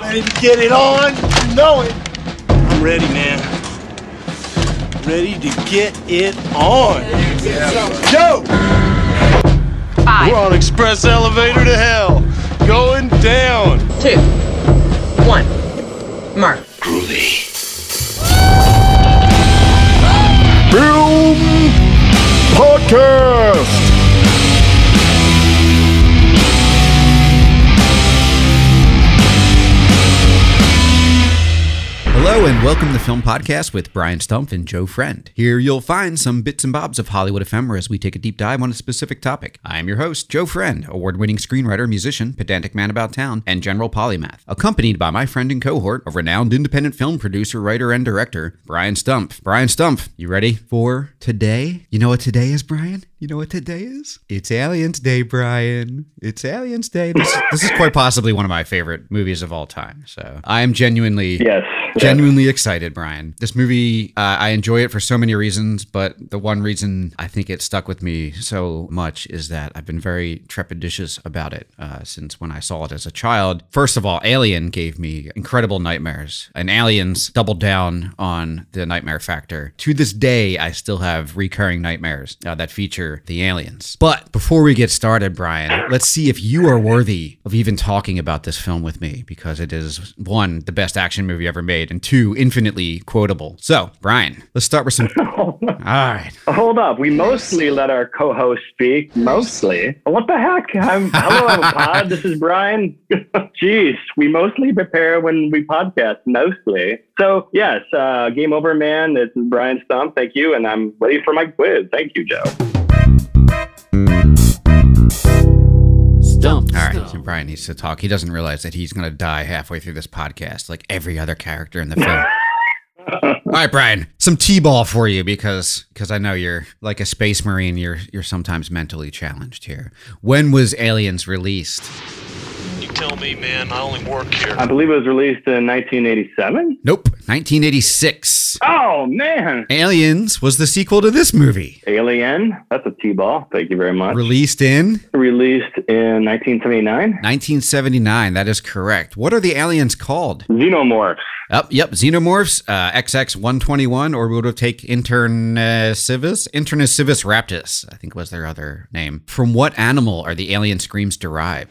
Ready to get it on? You know it. I'm ready, man. Ready to get it on. Go! Five, We're on express elevator to hell. Going down. two, one. Mark. Film Podcast. Hello and welcome to the Film Podcast with Bryan Stumpf and Joe Friend. Here you'll find some bits and bobs of Hollywood ephemera as we take a deep dive on a specific topic. I am your host, Joe Friend, award-winning screenwriter, musician, pedantic man about town, and general polymath, accompanied by my friend and cohort, a renowned independent film producer, writer, and director, Bryan Stumpf. Bryan Stumpf, you ready for today? You know what today is, Bryan? You know what today is? It's Aliens Day, Bryan. It's Aliens Day. This, this is quite possibly one of my favorite movies of all time. So I am genuinely Yes. genuinely excited, Bryan. This movie, uh, I enjoy it for so many reasons, but the one reason I think it stuck with me so much is that I've been very trepidatious about it uh, since when I saw it as a child. First of all, Alien gave me incredible nightmares, and Aliens doubled down on the nightmare factor. To this day, I still have recurring nightmares uh, that feature the aliens. But before we get started, Bryan, let's see if you are worthy of even talking about this film with me because it is one, the best action movie ever made, and two, infinitely quotable. So, Bryan, let's start with some. All right. Hold up. We mostly let our co-host speak. Mostly. What the heck? I'm hello, pod. This is Bryan. Jeez, we mostly prepare when we podcast. Mostly. So yes, uh, game over, man. it's Bryan Stumpf. Thank you, and I'm ready for my quiz. Thank you, Joe. All right. So Bryan needs to talk. He doesn't realize that he's going to die halfway through this podcast, like every other character in the film. All right, Bryan, some t-ball for you because because I know you're like a space marine. You're you're sometimes mentally challenged here. When was Aliens released? You tell me, man. I only work here. I believe it was released in 1987. Nope, 1986. Oh man, Aliens was the sequel to this movie, Alien. That's a T-ball. Thank you very much. released in Released in 1979. 1979. That is correct. What are the aliens called? Xenomorphs. Up, yep, xenomorphs, uh, XX121, or we would take Internecivus, Internecivus raptus, I think was their other name. From what animal are the alien screams derived?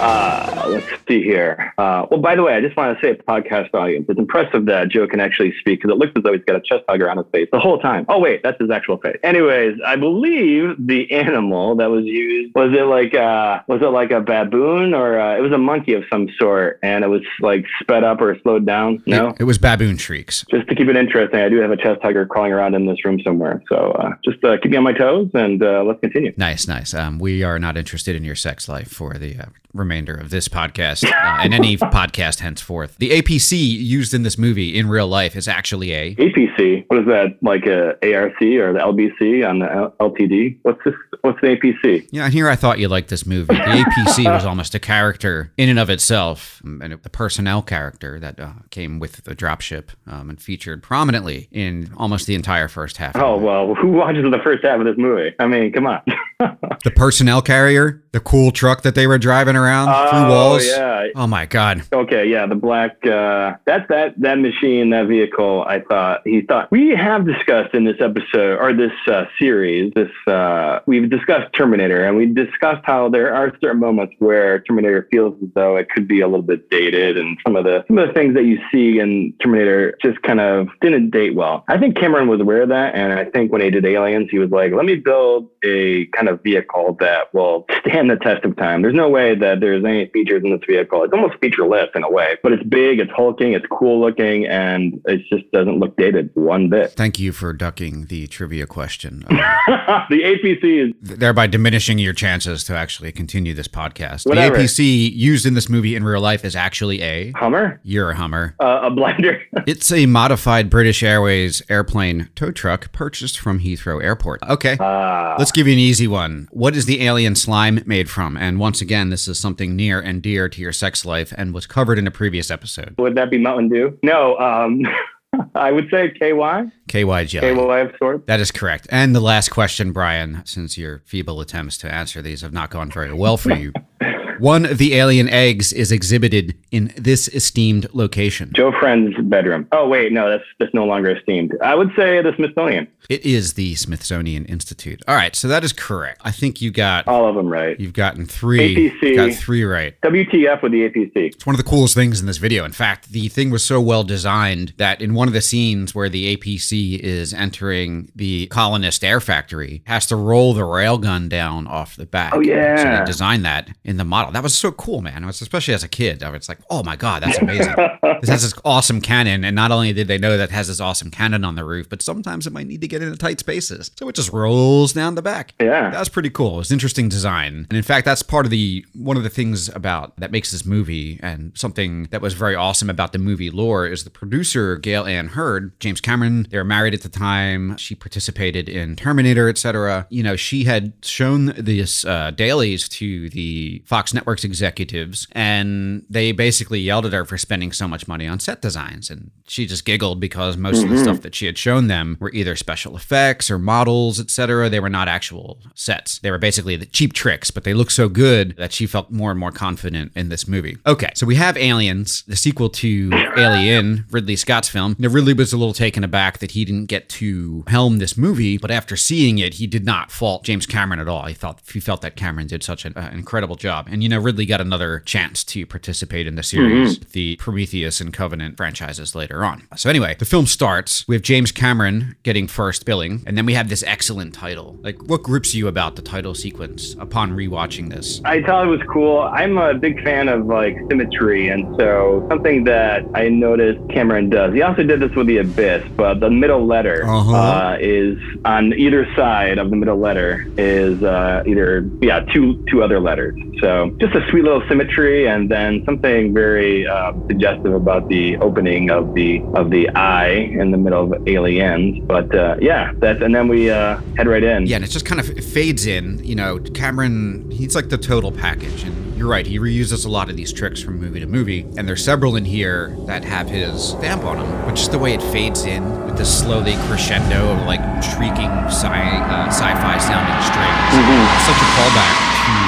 Uh, let's see here. Uh, well, by the way, I just want to say, podcast audience, it's impressive that Joe can actually speak because it looks as though he's got a chest hugger on his face the whole time. Oh, wait, that's his actual face. Anyways, I believe the animal that was used was it like uh, was it like a baboon or uh, it was a monkey of some sort, and it was like sped up or slowed down. No. It, it was baboon shrieks. just to keep it interesting, I do have a chest hugger crawling around in this room somewhere. So uh, just uh, keep me on my toes and uh, let's continue. Nice, nice. Um, we are not interested in your sex life for the uh, remainder of this podcast uh, and any podcast henceforth. The APC used in this movie in real life is actually a APC. What is that? Like a ARC or the LBC on the L- LTD? What's this? What's the APC? Yeah, and here I thought you liked this movie. The APC was almost a character in and of itself, um, and a personnel character that uh, came with the dropship um, and featured prominently in almost the entire first half. Oh well, who watches the first half of this movie? I mean, come on. The personnel carrier, the cool truck that they were driving around through oh walls. yeah. Oh my god. Okay, yeah, the black. Uh, that's that that machine, that vehicle. I thought he thought we have discussed in this episode or this uh, series. This uh, we've discussed Terminator, and we discussed how there are certain moments where Terminator feels as though it could be a little bit dated, and some of the some of the things that you see in Terminator just kind of didn't date well. I think Cameron was aware of that, and I think when he did Aliens, he was like, "Let me build a kind of vehicle that will stand the test of time." There's no way that there's any features in this vehicle. It's almost featureless in a way, but it's big, it's hulking, it's cool looking, and it just doesn't look dated one bit. Thank you for ducking the trivia question, uh, the APC is thereby diminishing your chances to actually continue this podcast. Whatever. The APC used in this movie in real life is actually a. Hummer, You're a Hummer. uh, a blinder. It's a modified British Airways airplane tow truck purchased from Heathrow Airport. Okay. Uh, Let's give you an easy one. What is the alien slime made from? And once again, this is something near and dear to your sex life and was covered in a previous episode. would that be Mountain Dew? No, um, I would say KY, KY jelly. KY of sorts. That is correct. And the last question, Bryan, since your feeble attempts to answer these have not gone very well for you. One of the alien eggs is exhibited in this esteemed location. Joe Friend's bedroom. Oh wait, no, that's that's no longer esteemed. I would say the Smithsonian. It is the Smithsonian Institute. All right, so that is correct. I think you got All of them right. you've gotten three. APC. Got three right. WTF with the APC. It's one of the coolest things in this video. In fact, the thing was so well designed that in one of the scenes where the APC is entering the colonist air factory, has to roll the railgun down off the back. Oh, yeah. So they designed that in the model. That was so cool, man. It was especially as a kid. I was like, oh my god, that's amazing. this has this awesome cannon, and not only did they know that it has this awesome cannon on the roof, but sometimes it might need to get into tight spaces, so it just rolls down the back. Yeah. That's pretty cool. It's interesting design. And in fact, that's part of the one of the things about that makes this movie and something that was very awesome about the movie lore is the producer Gale Anne Hurd, James Cameron, they were married at the time. She participated in Terminator, etc. You know, she had shown this uh, dailies to the Fox Network's executives and they basically yelled at her for spending so much money on set designs and she just giggled because most of the stuff that she had shown them were either special effects or models, etc. They were not actual sets. They were basically the cheap tricks, but they looked so good that she felt more and more confident in this movie. Okay, so we have Aliens, the sequel to Alien, Ridley Scott's film. Now, Ridley was a little taken aback that he didn't get to helm this movie, but after seeing it, he did not fault James Cameron at all. He thought he felt that Cameron did such an, uh, incredible job, and you know Ridley got another chance to participate in the series, the Prometheus and Covenant franchises later on. So anyway, the film starts with James Cameron getting first billing, and then we have this excellent title. Like, what grips you about the title sequence upon rewatching this? I thought it was cool. I'm a big fan of like symmetry, and so something that I noticed Cameron does. He also did this with the Abyss, but the middle letter Uh-huh. uh, is on either side of the middle letter is uh, either yeah two two other letters. So just a sweet little symmetry, and then something very uh, suggestive about the opening of the of the eye in the middle of Aliens. But uh, yeah, that's and then we uh, head right in. Yeah, and it just kind of fades in. You know, Cameron, he's like the total package. And you're right, he reuses a lot of these tricks from movie to movie. And there's several in here that have his stamp on them. But just the way it fades in with this slowly crescendo of like shrieking sci, uh, sci-fi sounding strings. It's such a callback the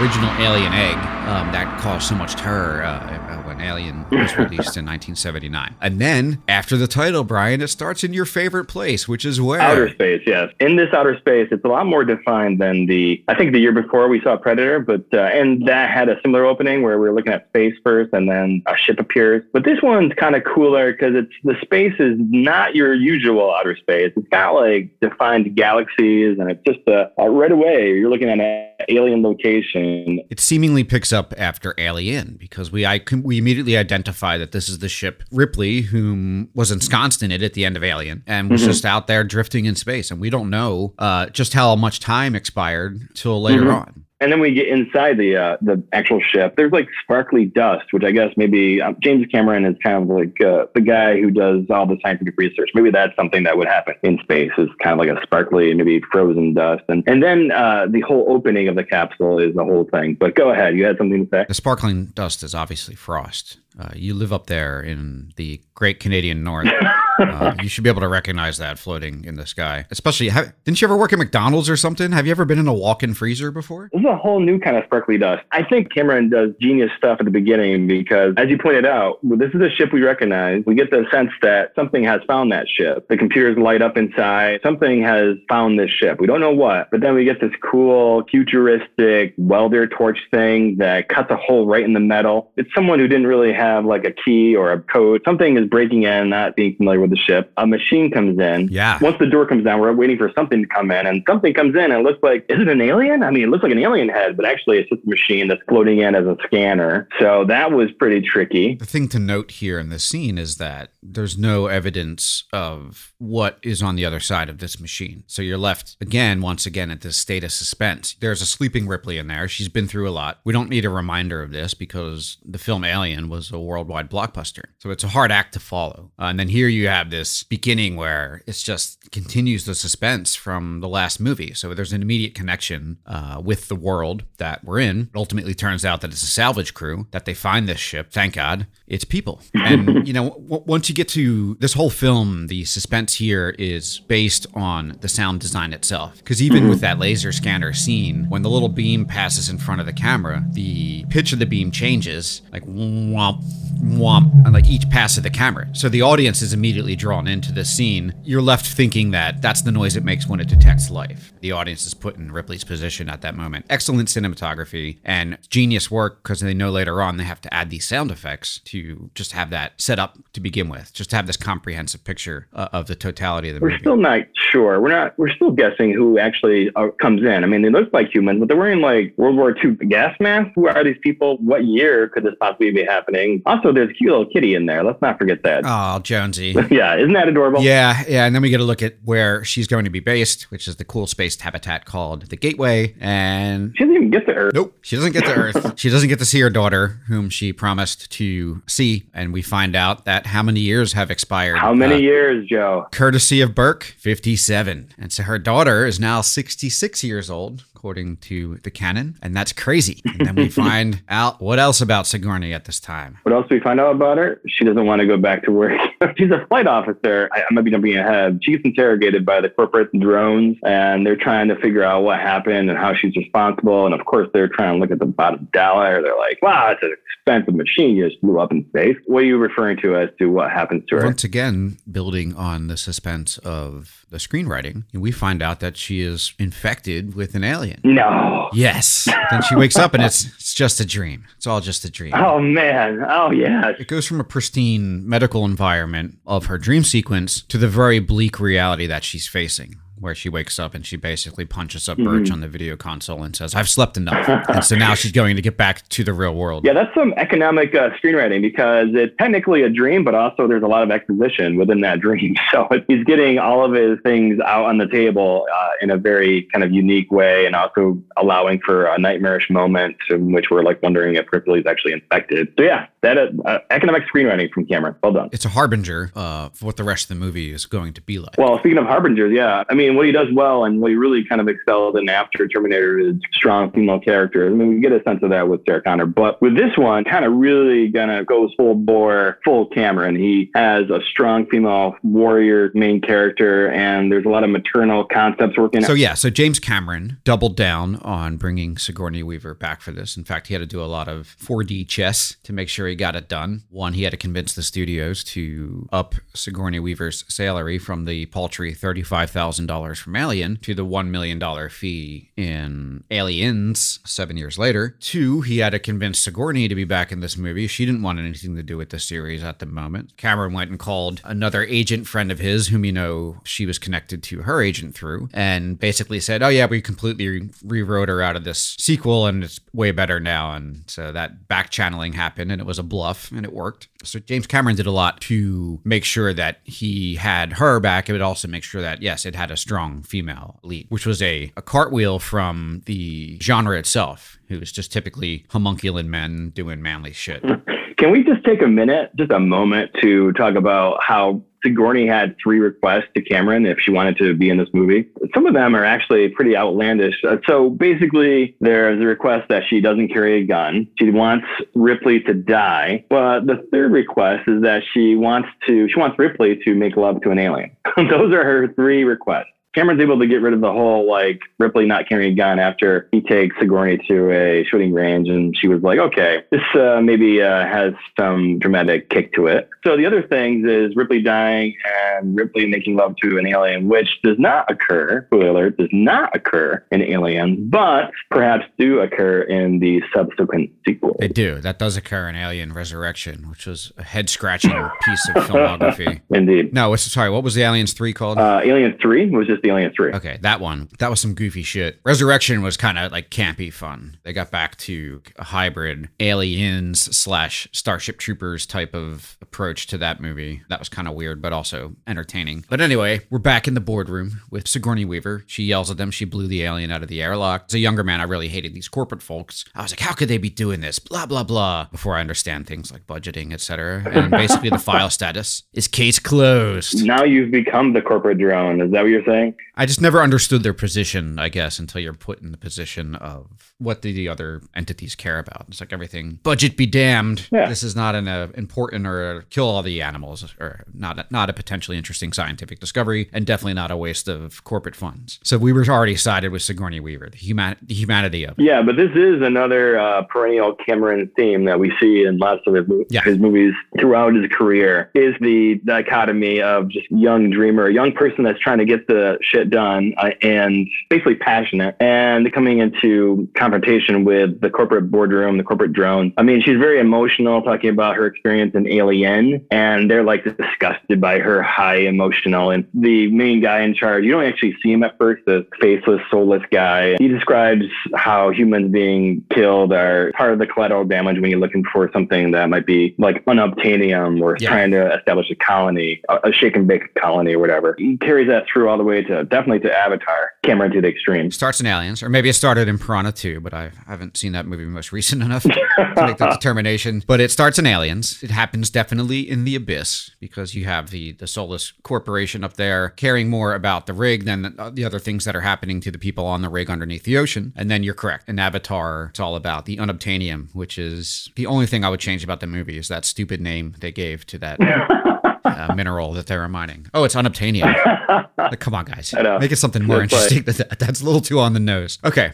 original Alien Egg um, that caused so much terror uh, Alien was released in 1979. And then after the title, Bryan, it starts in your favorite place, which is where Outer space, yes. In this outer space, it's a lot more defined than the. I think the year before we saw Predator, but uh, and that had a similar opening where we were looking at space first, and then a ship appears. But this one's kind of cooler because it's the space is not your usual outer space. It's got like defined galaxies, and it's just uh, uh, right away you're looking at an alien location. It seemingly picks up after Alien because we I, we immediately identify that this is the ship Ripley, whom was ensconced in it at the end of Alien and was just out there drifting in space, and we don't know uh, just how much time expired till later on. And then we get inside the uh, the actual ship. There's like sparkly dust, which I guess maybe uh, James Cameron is kind of like uh, the guy who does all the scientific research. Maybe that's something that would happen in space is kind of like a sparkly, maybe frozen dust. And and then uh, the whole opening of the capsule is the whole thing. But go ahead, you had something to say. The sparkling dust is obviously frost. Uh, you live up there in the great Canadian North. Uh, you should be able to recognize that floating in the sky. Especially, have, didn't you ever work at McDonald's or something? Have you ever been in a walk-in freezer before? This is a whole new kind of sparkly dust. I think Cameron does genius stuff at the beginning because, as you pointed out, this is a ship we recognize. We get the sense that something has found that ship. The computers light up inside. Something has found this ship. We don't know what, but then we get this cool, futuristic welder torch thing that cuts a hole right in the metal. It's someone who didn't really have like a key or a code. Something is breaking in, not being familiar with the ship. A machine comes in. Yeah. Once the door comes down, we're waiting for something to come in, and something comes in, and it looks like, is it an alien? I mean, it looks like an alien head, but actually it's just a machine that's floating in as a scanner. So that was pretty tricky. The thing to note here in this scene is that there's no evidence of what is on the other side of this machine. So you're left again, once again, at this state of suspense. There's a sleeping Ripley in there. She's been through a lot. We don't need a reminder of this because the film Alien was a worldwide blockbuster. So it's a hard act to follow. Uh, and then here you have this beginning where it's just continues the suspense from the last movie. So there's an immediate connection uh, with the world that we're in. It ultimately turns out that it's a salvage crew that they find this ship. Thank God, it's people. And you know, w- once you get to this whole film, the suspense here is based on the sound design itself. Because even with that laser scanner scene, when the little beam passes in front of the camera, the pitch of the beam changes, like womp, womp, on like each pass of the camera. So the audience is immediately drawn into the scene. You're left thinking that that's the noise it makes when it detects life. The audience is put in Ripley's position at that moment. Excellent cinematography and genius work because they know later on they have to add these sound effects to just have that set up to begin with, just to have this comprehensive picture uh, of the totality of the We're movie. still not sure. We're not. We're still guessing who actually uh, comes in. I mean, they look like humans, but they're wearing like World War II gas masks. Who are these people? What year could this possibly be happening? Also, there's a cute little kitty in there. Let's not forget that. Oh, Jonesy. yeah, isn't that adorable? Yeah, yeah, and then we get a look at where she's going to be based, which is the cool spaced habitat called the Gateway. And She doesn't even get to Earth. nope, she doesn't get to Earth. she doesn't get to see her daughter, whom she promised to see. And we find out that how many years have expired? How many Uh, years, Joe? Courtesy of Burke, 57. And so her daughter is now 66 years old, according to the canon. And that's crazy. And then we find out what else about Sigourney at this time. What else do we find out about her? She doesn't want to go back to work. She's a flight officer. I, I might be jumping ahead. She's interrogated by the corporate drones, and they're trying to figure out what happened and how she's responsible. And of course, they're trying to look at the bottom dollar. They're like, "Wow, it's an expensive machine. You just blew up in space." What are you referring to as to what happens to her? Once again, building on the suspense of the screenwriting, and we find out that she is infected with an alien. No. Yes. then she wakes up and it's it's just a dream. It's all just a dream. Oh man. Oh yes. It goes from a pristine medical environment of her dream sequence to the very bleak reality that she's facing. Where she wakes up and she basically punches up Birch on the video console and says, I've slept enough. and so now she's going to get back to the real world. Yeah, that's some economic uh, screenwriting because it's technically a dream, but also there's a lot of exposition within that dream. So he's getting all of his things out on the table uh, in a very kind of unique way, and also allowing for a nightmarish moment in which we're like wondering if Ripley's actually infected. So yeah, that is uh, economic screenwriting from Cameron. Well done. It's a harbinger uh, for what the rest of the movie is going to be like. Well, speaking of harbingers, yeah, I mean, what he does well and what he really kind of excelled in after Terminator is strong female characters. I mean, we get a sense of that with Sarah Connor, but with this one, kind of really gonna goes full bore, full Cameron. He has a strong female warrior main character, and there's a lot of maternal concepts working. So yeah, so James Cameron doubled down on bringing Sigourney Weaver back for this. In fact, he had to do a lot of 4D chess to make sure he got it done. One, he had to convince the studios to up Sigourney Weaver's salary from the paltry $35,000 from Alien to the $1 million fee in Aliens seven years later. Two, he had to convince Sigourney to be back in this movie. She didn't want anything to do with the series at the moment. Cameron went and called another agent friend of his, whom you know she was connected to her agent through, and basically said, Oh, yeah, we completely re- rewrote her out of this sequel and it's way better now. And so that back channeling happened and it was a bluff and it worked. So James Cameron did a lot to make sure that he had her back, but also make sure that, yes, it had a strong female lead, which was a, a cartwheel from the genre itself, who was just typically homunculin men doing manly shit. Can we just take a minute, just a moment, to talk about how Sigourney had three requests to Cameron if she wanted to be in this movie? Some of them are actually pretty outlandish. Uh, so basically, there's a request that she doesn't carry a gun. She wants Ripley to die. But the third request is that she wants to she wants Ripley to make love to an alien. Those are her three requests. Cameron's able to get rid of the whole like Ripley not carrying a gun after he takes Sigourney to a shooting range, and she was like, "Okay, this uh, maybe uh, has some dramatic kick to it." So the other things is Ripley dying and Ripley making love to an alien, which does not occur. Spoiler alert: does not occur in Alien, but perhaps do occur in the subsequent sequel. They do. That does occur in Alien Resurrection, which was a head scratching piece of filmography. Indeed. No, sorry, what was the Aliens 3 called? Uh, Alien Three was just just Aliens Three. Okay, that one. That was some goofy shit. Resurrection was kind of like campy fun. They got back to a hybrid aliens slash Starship Troopers type of approach to that movie. That was kind of weird, but also entertaining. But anyway, we're back in the boardroom with Sigourney Weaver. She yells at them. She blew the alien out of the airlock. As a younger man, I really hated these corporate folks. I was like, how could they be doing this? Blah blah blah. Before I understand things like budgeting, etc. And basically, the file status is case closed. Now you've become the corporate drone. Is that what you're saying? I just never understood their position, I guess, until you're put in the position of what do the other entities care about. It's like everything budget be damned. Yeah. This is not an uh, important or kill all the animals or not a, not a potentially interesting scientific discovery and definitely not a waste of corporate funds. So we were already sided with Sigourney Weaver, the, human, the humanity of it. Yeah, but this is another uh, perennial Cameron theme that we see in lots of his, Yeah. his movies throughout his career. Is the dichotomy of just young dreamer, a young person that's trying to get the shit done uh, and basically passionate, and coming into confrontation with the corporate boardroom, the corporate drone. I mean, she's very emotional, talking about her experience in Alien, and they're like disgusted by her high emotional. And the main guy in charge, you don't actually see him at first, the faceless, soulless guy. He describes how humans being killed are part of the collateral damage when you're looking for something that might be like unobtainium or Yeah. trying to establish a colony, a, a shake and bake colony or whatever. He carries that through all the way to definitely to Avatar, Cameron to the extreme. Starts in Aliens, or maybe it started in Piranha 2, but I haven't seen that movie most recent enough to make that determination. But it starts in Aliens. It happens definitely in the Abyss because you have the the soulless corporation up there caring more about the rig than the, the other things that are happening to the people on the rig underneath the ocean. And then you're correct. In Avatar, it's all about the unobtainium, which is the only thing I would change about the movie is that stupid name they gave to that. Uh, mineral that they were mining. Oh, it's unobtainium. Like, come on, guys. Make it something more That's interesting that. That's a little too on the nose. Okay.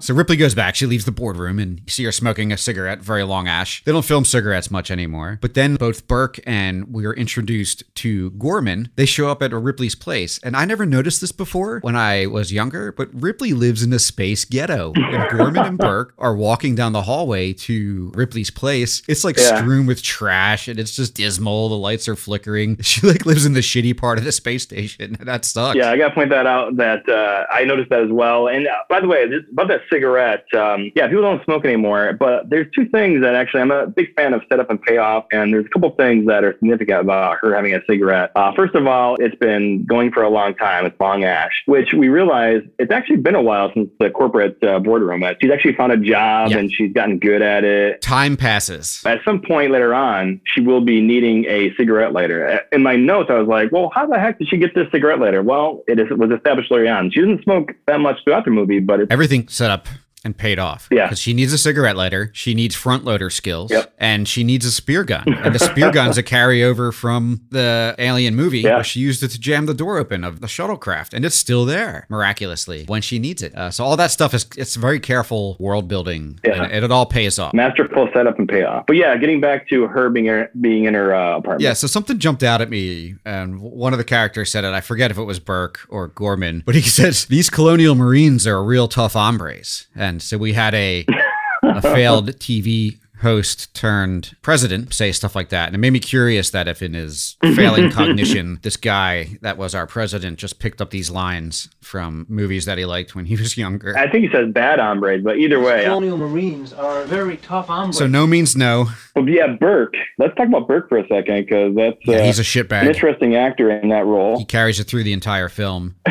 So Ripley goes back. She leaves the boardroom and you see her smoking a cigarette, very long ash. They don't film cigarettes much anymore. But then both Burke and we are introduced to Gorman. They show up at Ripley's place. And I never noticed this before when I was younger, but Ripley lives in a space ghetto. And Gorman and Burke are walking down the hallway to Ripley's place. It's like Yeah. strewn with trash and it's just dismal. The lights are flickering. She like lives in the shitty part of the space station. That sucks. Yeah, I got to point that out that uh, I noticed that as well. And uh, by the way, this, about that cigarette, um, yeah, people don't smoke anymore. But there's two things that actually I'm a big fan of setup and payoff. And there's a couple things that are significant about her having a cigarette. Uh, first of all, it's been going for a long time. It's long ash, which we realize it's actually been a while since the corporate uh, boardroom. Uh, She's actually found a job Yeah. and she's gotten good at it. Time passes. At some point later on, she will be needing a cigarette lighter. In my notes, I was like, well, how the heck did she get this cigarette lighter? Well, it is, it was established early on. She didn't smoke that much throughout the movie, but it's everything set up up and paid off. Yeah. Because she needs a cigarette lighter, she needs front loader skills, Yep. and she needs a spear gun. And the spear gun's a carryover from the Alien movie Yeah. where she used it to jam the door open of the shuttlecraft, and it's still there miraculously when she needs it. Uh, so all that stuff is it's very careful world building, Yeah. and, and it all pays off. masterful setup and payoff. But yeah, getting back to her being, being in her uh, apartment. Yeah, so something jumped out at me, and one of the characters said it. I forget if it was Burke or Gorman, but he says these colonial marines are real tough hombres, and so we had a a failed TV host turned president say stuff like that, and it made me curious that if in his failing cognition, this guy that was our president just picked up these lines from movies that he liked when he was younger. I think he says bad hombres, but either way. uh, Colonial Marines are very tough hombres. So no means no. Well, yeah, Burke. Let's talk about Burke for a second because that's Yeah, uh, he's a an shitbag. interesting actor in that role. He carries it through the entire film.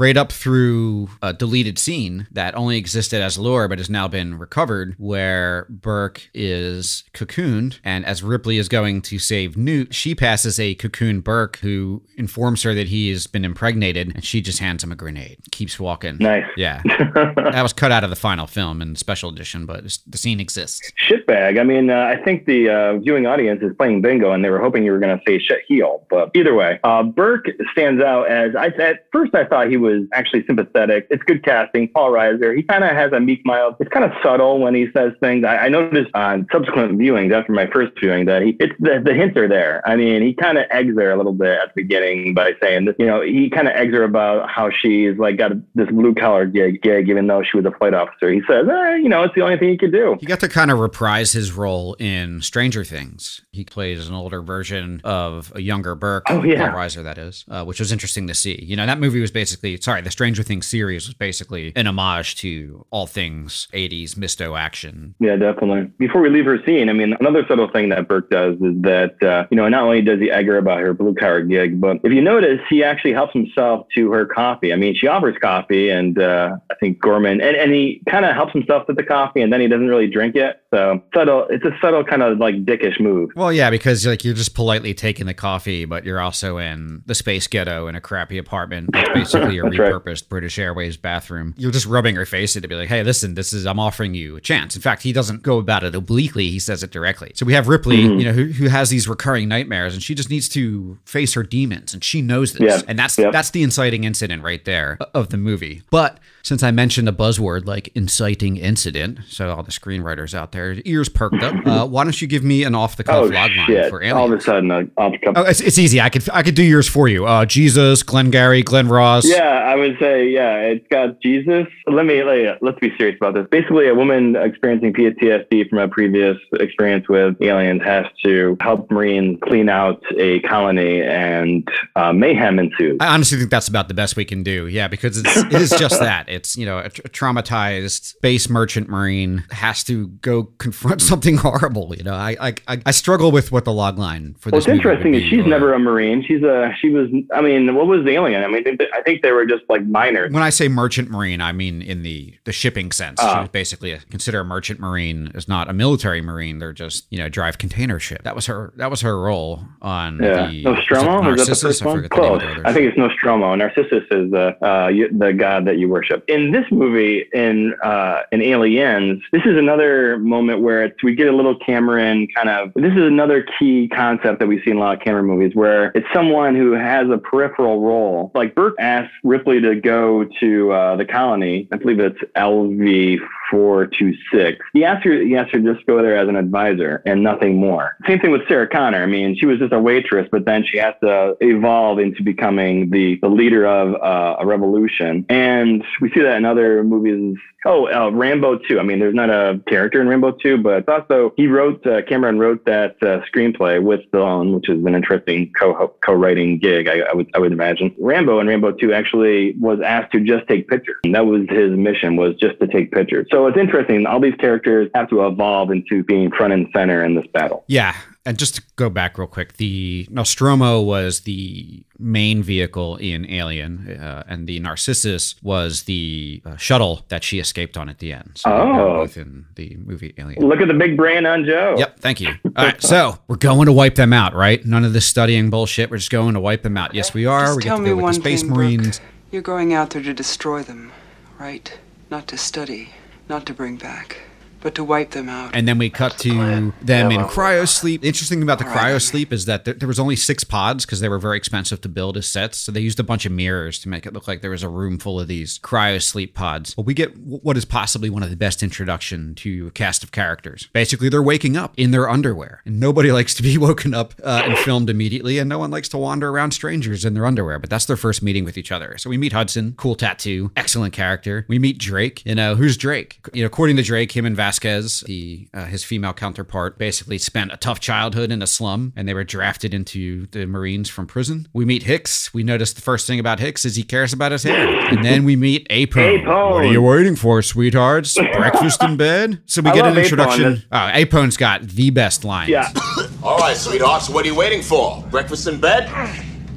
right up through a deleted scene that only existed as lore but has now been recovered, where Burke is cocooned, and as Ripley is going to save Newt, she passes a cocoon Burke who informs her that he has been impregnated, and she just hands him a grenade. Keeps walking. Nice. Yeah. that was cut out of the final film in special edition, but the scene exists. Shitbag. I mean, uh, I think the uh, viewing audience is playing bingo, and they were hoping you were going to say shit heel. But either way, uh, Burke stands out as I at first I thought he was was actually sympathetic. It's good casting. Paul Reiser, he kind of has a meek, mild. It's kind of subtle when he says things. I, I noticed on subsequent viewings after my first viewing that he, it's the, the hints are there. I mean, he kind of eggs her a little bit at the beginning by saying this, you know, he kind of eggs her about how she's like got a, this blue collar gig, gig, even though she was a flight officer. He says, eh, you know, it's the only thing he could do. He got to kind of reprise his role in Stranger Things. He plays an older version of a younger Burke. Oh, yeah. Paul Reiser, that is, uh, which was interesting to see. You know, that movie was basically, sorry, the Stranger Things series was basically an homage to all things 80s misto action. Yeah, definitely. Before we leave her scene, I mean, another subtle thing that Burke does is that, uh, you know, not only does he egg her about her blue collar gig, but if you notice, he actually helps himself to her coffee. I mean, she offers coffee, and uh, I think Gorman, and, and he kind of helps himself to the coffee, and then he doesn't really drink it. So subtle. It's a subtle kind of like dickish move. Well, yeah, because like you're just politely taking the coffee, but you're also in the space ghetto in a crappy apartment. Basically a That's right. repurposed British Airways bathroom. You're just rubbing her face in to be like, hey, listen, this is I'm offering you a chance. In fact, he doesn't go about it obliquely; he says it directly. So we have Ripley, Mm-hmm. you know, who, who has these recurring nightmares, and she just needs to face her demons, and she knows this, Yeah. and that's Yep. that's the inciting incident right there of the movie. But since I mentioned a buzzword like inciting incident, so all the screenwriters out there, ears perked up. Uh, why don't you give me an off the cuff Oh log line shit! for All of a sudden, uh, off the cuff. Oh, it's, it's easy. I could I could do yours for you. Uh, Jesus, Glengarry, Glen Ross. Yeah, I would say, yeah, it's got Jesus. Let me, let, let's be serious about this. Basically, a woman experiencing PTSD from a previous experience with aliens has to help Marines clean out a colony and uh, mayhem ensues. I honestly think that's about the best we can do. Yeah, because it's it is just that. It's you know a, tra- traumatized space merchant marine has to go confront something horrible. You know, I I, I, struggle with what the log line for this. What's interesting is she's or- never a Marine. She's a, she was, I mean, what was the alien? I mean, I think they were just like minors. When I say merchant marine, I mean in the the shipping sense. she Ah. basically a, consider a merchant marine is not a military marine. They're just you know drive container ship. That was her. That was her role on Yeah, the Nostromo was was it that the Narcissus? first I one? forget the name of Close. I think it's Nostromo. Narcissus is the uh, you- the god that you worship. In this movie, in uh, in Aliens, this is another moment where it's, we get a little Cameron kind of. This is another key concept that we see in a lot of Cameron movies, where it's someone who has a peripheral role. Like Burke asked Ripley to go to uh, the colony. I believe it's LV. Four two six. He asked her. He asked her to just go there as an advisor and nothing more. Same thing with Sarah Connor. I mean, she was just a waitress, but then she has to evolve into becoming the the leader of uh, a revolution. And we see that in other movies. Oh, uh, Rambo 2. I mean, there's not a character in Rambo 2, but also he wrote, uh, Cameron wrote that uh, screenplay with Stallone, which is an interesting co co-writing gig, I, I would I would imagine. Rambo and Rambo 2 actually was asked to just take pictures. And that was his mission, was just to take pictures. So it's interesting. All these characters have to evolve into being front and center in this battle. Yeah, and just to go back real quick, the Nostromo was the main vehicle in Alien, uh, and the Narcissus was the uh, shuttle that she escaped on at the end. So Oh. both in the movie Alien. Look at the big brain on Joe. Yep, thank you. All right, so we're going to wipe them out, right? None of this studying bullshit. We're just going to wipe them out. Yes, we are. Just we get tell to me go with one the Space thing, Marines. Brooke. You're going out there to destroy them, right? Not to study, not to bring back, but to wipe them out. And then we cut to them in cryo sleep. The interesting thing about the right, cryo sleep is that there, there was only six pods because they were very expensive to build as sets. So they used a bunch of mirrors to make it look like there was a room full of these cryo sleep pods. But we get what is possibly one of the best introduction to a cast of characters. Basically, they're waking up in their underwear, and nobody likes to be woken up uh, and filmed immediately, and no one likes to wander around strangers in their underwear. But that's their first meeting with each other. So we meet Hudson, cool tattoo, excellent character. We meet Drake. You know who's Drake? You know, according to Drake, him and Vasquez, the uh, his female counterpart, basically spent a tough childhood in a slum, and they were drafted into the Marines from prison. We meet Hicks. We notice the first thing about Hicks is he cares about his hair, and then we meet Apone. Apone. What are you waiting for, sweethearts? Breakfast in bed. So we I get love an Apone. introduction. Oh, Apone's got the best lines. Yeah. All right, sweethearts, what are you waiting for? Breakfast in bed?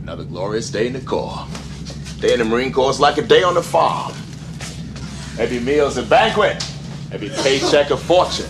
Another glorious day in the Corps. Day in the Marine Corps is like a day on the farm. Every meal's a banquet. Every paycheck a fortune.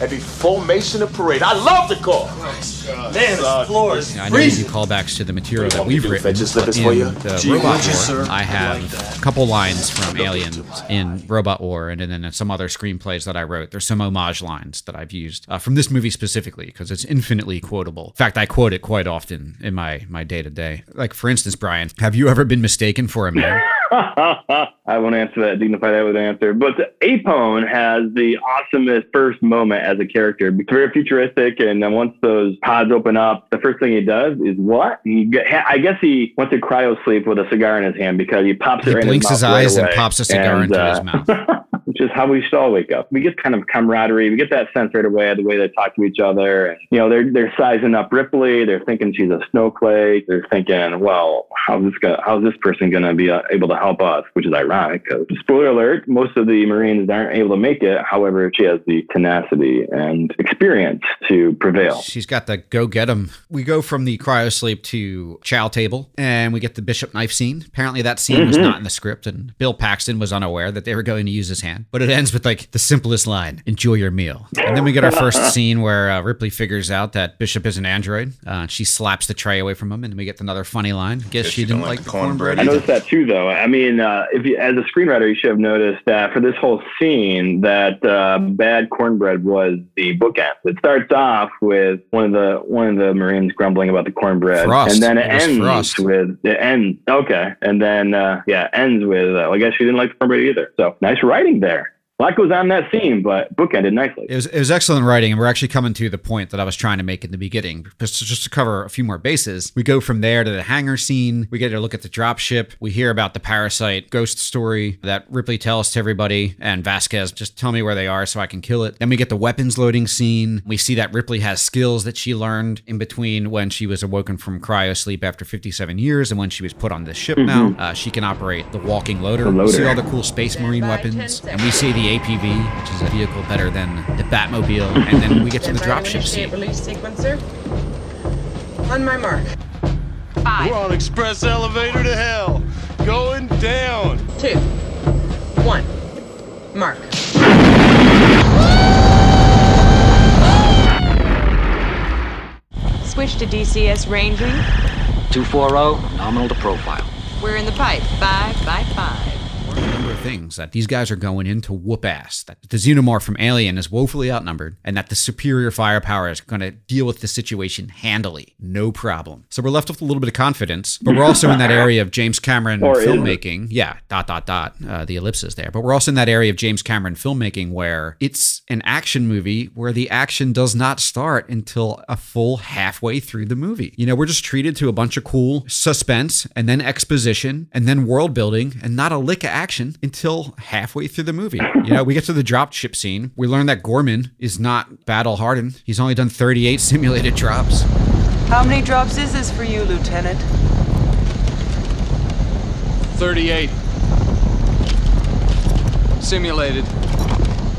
Every formation a parade. I love the Corps. Man, this floor is Now, I know you do callbacks to the material that we've written, but in the Gee, Robot would War, sir? I I'd have like a couple lines from Alien in Robot War, and then some other screenplays that I wrote. There's some homage lines that I've used uh, from this movie specifically because it's infinitely quotable. In fact, I quote it quite often in my my day to day. Like for instance, Bryan, have you ever been mistaken for a man? I won't answer that dignified I would answer. But Apone has the awesomest first moment as a character. It's very futuristic, and then once those pods open up, the first thing he does is what? He I guess he went to cryo sleep with a cigar in his hand because he pops He it right in blinks his, his mouth right eyes and pops a cigar And, into uh, his mouth. is how we should all wake up. We get kind of camaraderie. We get that sense right away the way they talk to each other. And, you know, they're they're sizing up Ripley. They're thinking she's a snowflake. They're thinking, well, how's this gonna, how's this person going to be uh, able to help us? Which is ironic because spoiler alert, most of the Marines aren't able to make it. However, she has the tenacity and experience to prevail. She's got the go get 'em. We go from the cryo sleep to chow table, and we get the bishop knife scene. Apparently, that scene was Mhm. not in the script, and Bill Paxton was unaware that they were going to use his hand. But it ends with like the simplest line: "Enjoy your meal." And then we get our first scene where uh, Ripley figures out that Bishop is an android. Uh, she slaps the tray away from him, and then we get another funny line. Guess she didn't like the cornbread. I noticed that too, though. I mean, uh, if you, as a screenwriter, you should have noticed that for this whole scene, that uh, bad cornbread was the bookend. It starts off with one of the one of the Marines grumbling about the cornbread, Frost. and then it, It ends Frost. with it ends. Okay, and then uh, yeah, ends with uh, well, I guess she didn't like the cornbread either. So nice writing there. A lot goes on that scene, but bookended nicely. It was, it was excellent writing, and we're actually coming to the point that I was trying to make in the beginning. Just, just to cover a few more bases, we go from there to the hangar scene. We get to look at the dropship. We hear about the parasite ghost story that Ripley tells to everybody, and Vasquez just tell me where they are so I can kill it. Then we get the weapons loading scene. We see that Ripley has skills that she learned in between when she was awoken from cryo sleep after 57 years and when she was put on this ship. Now uh, she can operate the walking loader. The We see all the cool space marine weapons, and we see the APC, which is a vehicle better than the Batmobile, and then we get to the dropship scene. Release sequencer. On my mark. We're on express elevator to hell. Going down. two, one. Mark. Switch to DCS ranging. 240, nominal to profile. We're in the pipe. Five by five. Number of things that these guys are going in to whoop ass. That the xenomorph from Alien is woefully outnumbered, and that the superior firepower is going to deal with the situation handily, no problem. So we're left with a little bit of confidence, but we're also in that area of James Cameron Or filmmaking. Yeah, dot dot dot. Uh, the ellipses there, but we're also in that area of James Cameron filmmaking where it's an action movie where the action does not start until a full halfway through the movie. You know, we're just treated to a bunch of cool suspense and then exposition and then world building and not a lick of action until halfway through the movie. You know, we get to the drop ship scene. We learn that Gorman is not battle hardened. He's only done 38 simulated drops. How many drops is this for you, Lieutenant? 38. Simulated.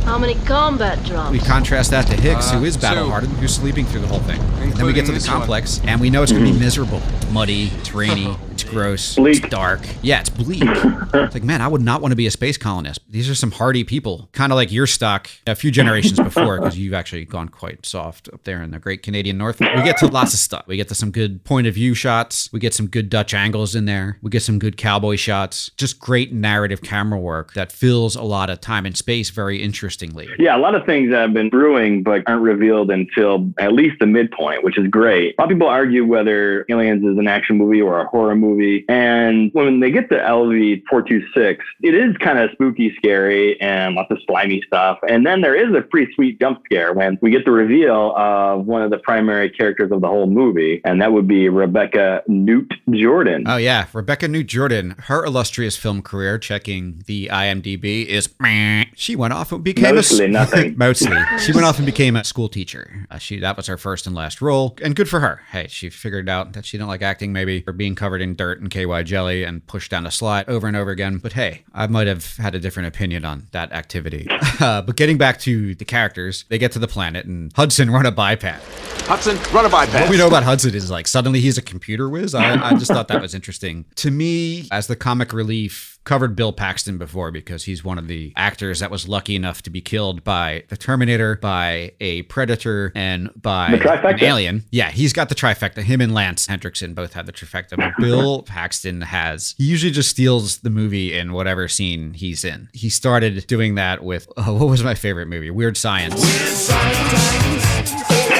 How many combat drops? We contrast that to Hicks, Uh, who is battle hardened, who's sleeping through the whole thing. And then we get to the this one. complex, and we know it's going to be miserable. Muddy, it's rainy, it's gross, Bleak. it's dark. Yeah, it's bleak. it's like, man, I would not want to be a space colonist. These are some hardy people, kind of like your stock a few generations before, because you've actually gone quite soft up there in the great Canadian North. We get to lots of stuff. We get to some good point of view shots. We get some good Dutch angles in there. We get some good cowboy shots. Just great narrative camera work that fills a lot of time and space very interestingly. Yeah, a lot of things that have been brewing but aren't revealed until at least the midpoint, which is great. A lot of people argue whether Aliens is an action movie or a horror movie. And when they get to LV 426, it is kind of spooky, scary, and lots of slimy stuff. And then there is a pretty sweet jump scare when we get the reveal of one of the primary characters of the whole movie, and that would be Rebecca Newt Jorden. Oh yeah, Rebecca Newt Jorden. Her illustrious film career, checking the IMDb, is meh. she went off and became Mostly a nothing. mostly she went off and became a school teacher. Uh, she that was her first and last role, and good for her. Hey, she figured out that she didn't like acting, maybe, or being covered in dirt and KY jelly and push down a slot over and over again. But hey, I might have had a different opinion on that activity. Uh, but getting back to the characters, they get to the planet and Hudson run a bypass. Hudson, run a bypass. What we know about Hudson is like suddenly he's a computer whiz. I, I just thought that was interesting. To me, as the comic relief, covered Bill Paxton before because he's one of the actors that was lucky enough to be killed by the Terminator, by a Predator, and by an alien. Yeah, he's got the trifecta. Him and Lance Henriksen both have the trifecta. But Bill Paxton has, he usually just steals the movie in whatever scene he's in. He started doing that with, oh, what was my favorite movie? Weird Science.